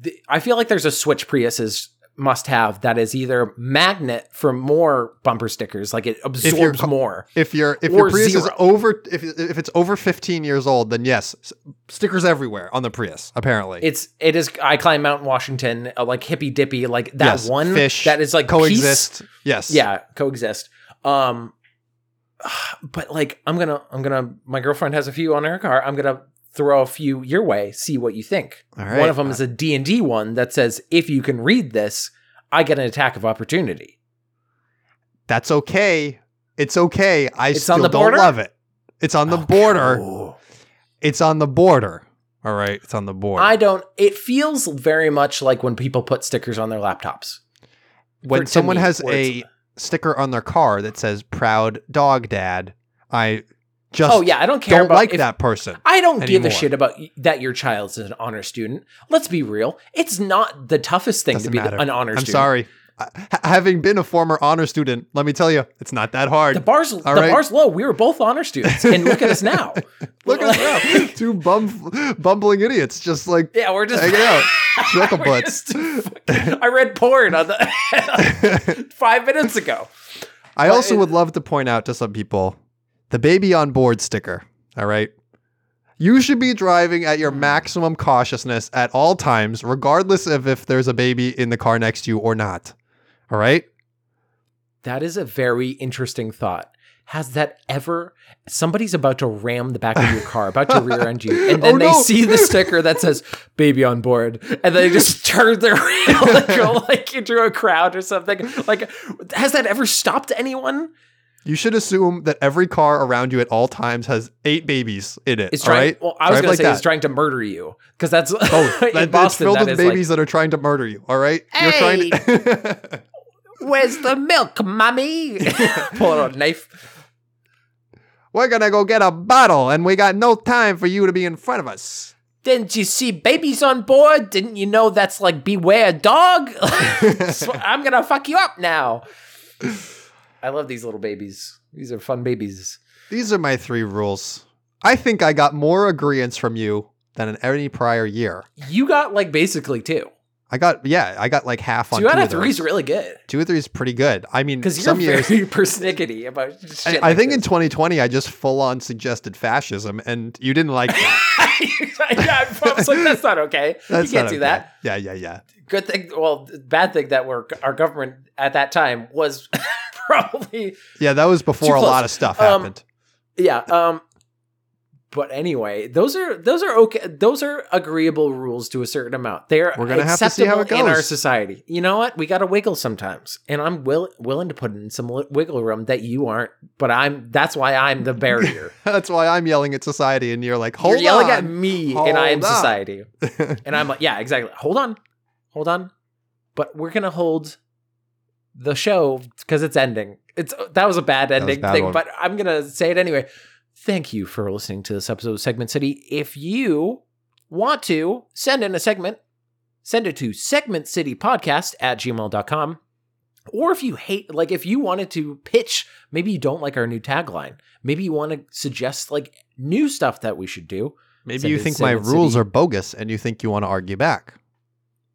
A: The, I feel like there's a switch Priuses must have that is either magnet for more bumper stickers, like it absorbs
B: co-
A: more.
B: If your if your Prius is over if if it's over 15 years old, then yes, stickers everywhere on the Prius. Apparently,
A: It's it is I climb Mountain Washington uh, like hippy dippy like that
B: Yes,
A: one
B: fish,
A: that is like
B: coexist. Yes.
A: Yeah, coexist. Um, but like I'm gonna I'm gonna my girlfriend has a few on her car. I'm gonna throw a few your way, see what you think.
B: All
A: One of them is a D and D one that says if you can read this, I get an attack of opportunity.
B: That's okay. It's okay. I
A: It's
B: still don't love it. It's on the
A: Okay.
B: border.
A: Ooh.
B: It's on the border. All right. It's on the border.
A: I don't. It feels very much like when people put stickers on their laptops.
B: when someone
A: me,
B: has a sticker on their car that says "Proud Dog Dad," I just
A: Oh yeah, I don't care
B: don't like
A: if-
B: that person.
A: I don't give a shit about that your child's an honor student. Let's be real. It's not the toughest thing
B: Doesn't
A: to be
B: matter.
A: an honor
B: I'm
A: student.
B: sorry. Having been a former honor student, let me tell you, it's not that hard.
A: The bar's the
B: right.
A: bar's low. We were both honor students, and look at us now.
B: Look at us now, two bum, bumbling idiots, just like
A: Yeah, we're just
B: hanging out, chuckle
A: we're
B: butts.
A: just I read porn on the five minutes ago.
B: I
A: But
B: also
A: it-
B: would love to point out to some people the baby on board sticker. All right. You should be driving at your maximum cautiousness at all times, regardless of if there's a baby in the car next to you or not. All right.
A: That is a very interesting thought. Has that ever? Somebody's about to ram the back of your car, about to rear end you, and oh, then
B: Oh,
A: they
B: no.
A: see the sticker that says "baby on board," and they just turn their wheel and go like into a crowd or something. Like, has that ever stopped anyone?
B: You should assume that every car around you at all times has eight babies in it.
A: It's
B: all
A: trying.
B: right?
A: Well, I was
B: Drive
A: going
B: like
A: to say it's trying to murder you because that's
B: Oh,
A: in
B: that, it's filled
A: that
B: with
A: is like,
B: babies that are trying to murder you. All right. You're trying to.
A: Where's the milk, mommy? Pull out a knife.
B: We're gonna go get a bottle, and we got no time for you to be in front of us.
A: Didn't you see babies on board? Didn't you know that's like beware dog? So I'm gonna fuck you up now. I love these little babies. These are fun babies.
B: These are my three rules. I think I got more agreements from you than in any prior year.
A: You got like basically two.
B: I got yeah, I got like half on
A: Two out
B: two
A: of three is really good
B: Two or three is pretty good. I mean,
A: because you're
B: some years.
A: very persnickety about
B: I,
A: shit.
B: I
A: like
B: think in 2020, I just full on suggested fascism, and you didn't like that.
A: yeah, I was like, that's not okay.
B: That's
A: you can't do
B: okay.
A: that.
B: Yeah, yeah, yeah.
A: Good thing. Well, bad thing that we're our government at that time was probably
B: Yeah, that was before a lot of stuff
A: Um,
B: happened.
A: yeah. Um. But anyway, those are those are okay. Those are agreeable rules to a certain amount. They're
B: We're gonna have to see how it
A: acceptable in our society. You know what? We got to wiggle sometimes, and I'm will, willing to put in some wiggle room that you aren't. But I'm that's why I'm the barrier.
B: That's why I'm yelling at society, and you're like, hold on.
A: You're yelling at
B: on.
A: me, and I am
B: Hold on.
A: society. And I'm like, yeah, exactly. Hold on, hold on. But we're gonna hold the show because it's ending. It's that was a bad
B: was a
A: ending
B: bad
A: thing,
B: one.
A: but I'm gonna say it anyway. Thank you for listening to this episode of Segment City. If you want to send in a segment, send it to segmentcitypodcast at gmail.com. Or if you hate, like if you wanted to pitch, maybe you don't like our new tagline. Maybe you want to suggest like new stuff that we should do.
B: Maybe you think my rules
A: City.
B: are bogus, and you think you want to argue back.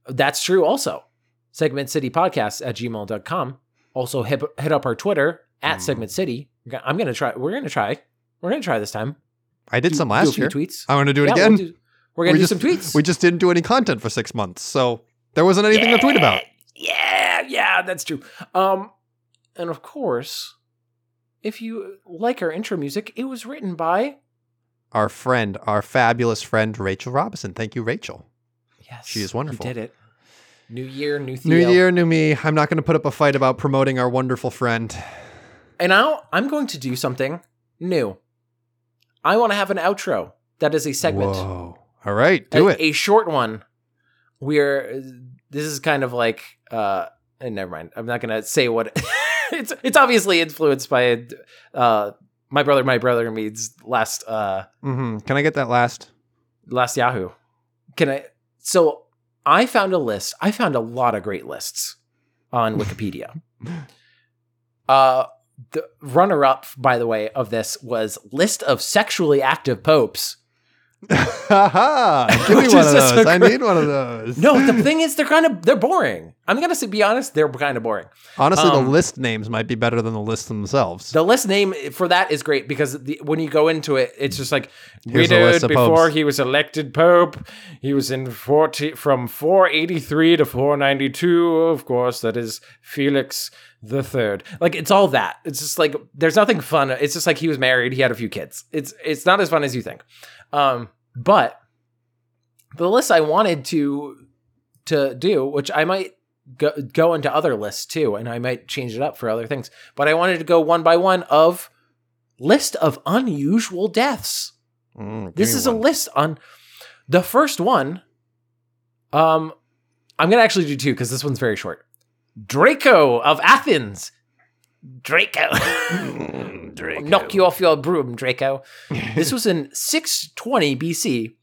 A: That's true also. Segment City Podcast at gmail.com. Also hit, hit up our Twitter at
B: Mm.
A: Segment City. I'm gonna try we're gonna try. We're gonna try this time.
B: I did
A: Do-
B: some
A: do a
B: last
A: few
B: year.
A: tweets.
B: I want to do it
A: Yeah,
B: again.
A: We'll do, we're gonna
B: We
A: do
B: just-
A: some tweets.
B: We just didn't do any content for six months, so there wasn't anything to tweet about.
A: Yeah, yeah, that's true. Um, and of course, if you like our intro music, it was written by
B: Our friend, our fabulous friend, Rachel Robinson. Thank you, Rachel.
A: yes,
B: She is wonderful.
A: You did it. New year, new
B: New year, new me. I'm not going to put up a fight about promoting our wonderful friend.
A: And now I'm going to do something new. I want to have an outro that is a segment.
B: Whoa. All right, do
A: a,
B: it.
A: A short one. We're this is kind of like uh and never mind. I'm not gonna say what it's it's obviously influenced by uh my brother, my brother me's last uh
B: mm-hmm. Can I get that last?
A: last Yahoo. Can I so I found a list. I found a lot of great lists on Wikipedia. uh the runner up, by the way, of this was list of sexually active popes.
B: Haha! Give me one of those. I need one of those.
A: No, the thing is, they're kind of they're boring. I'm gonna say, be honest, they're kind of boring.
B: Honestly,
A: Um,
B: the list names might be better than the list themselves.
A: The list name for that is great because the, when you go into it, it's just like we did before
B: popes.
A: he was elected pope. He was in 40, from 483 to 492. Of course, that is Felix the Third. Like it's all that. It's just like there's nothing fun. It's just like he was married. He had a few kids. It's it's not as fun as you think. Um, but the list I wanted to to do, which I might go, go into other lists too, and I might change it up for other things. But I wanted to go one by one of list of unusual deaths.
B: Mm,
A: This is a list on the first one. Um, I'm gonna actually do two because this one's very short. Draco of Athens. Draco.
C: Draco.
A: Knock you off your broom, Draco. this was in 620 BC.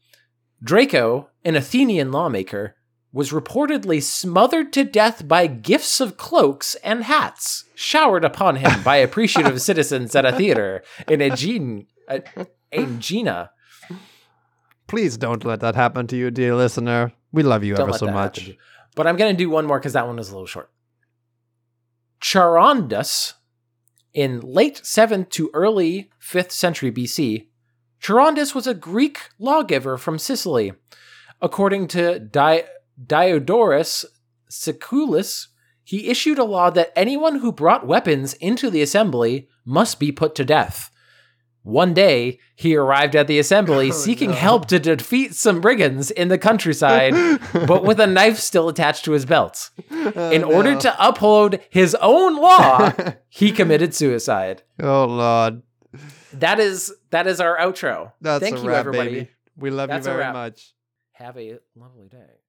A: Draco, an Athenian lawmaker, was reportedly smothered to death by gifts of cloaks and hats showered upon him by appreciative citizens at a theater in Aegina. Uh, Aegina.
B: Please don't let that happen to you, dear listener. We love you
A: Don't
B: ever so much.
A: But I'm going to do one more because that one was a little short. Charondas, in late 7th to early 5th century BC, Charondas was a Greek lawgiver from Sicily. According to Di- Diodorus Siculus, he issued a law that anyone who brought weapons into the assembly must be put to death. One day, he arrived at the assembly oh, seeking
B: no.
A: help to defeat some brigands in the countryside, but with a knife still attached to his belt. Oh, in order to uphold his own law, he committed suicide.
B: oh Lord,
A: That is that is our outro.
B: that's
A: Thank
B: a
A: you,
B: wrap,
A: everybody.
B: baby. We love
A: That's
B: you very much.
A: Have a lovely day.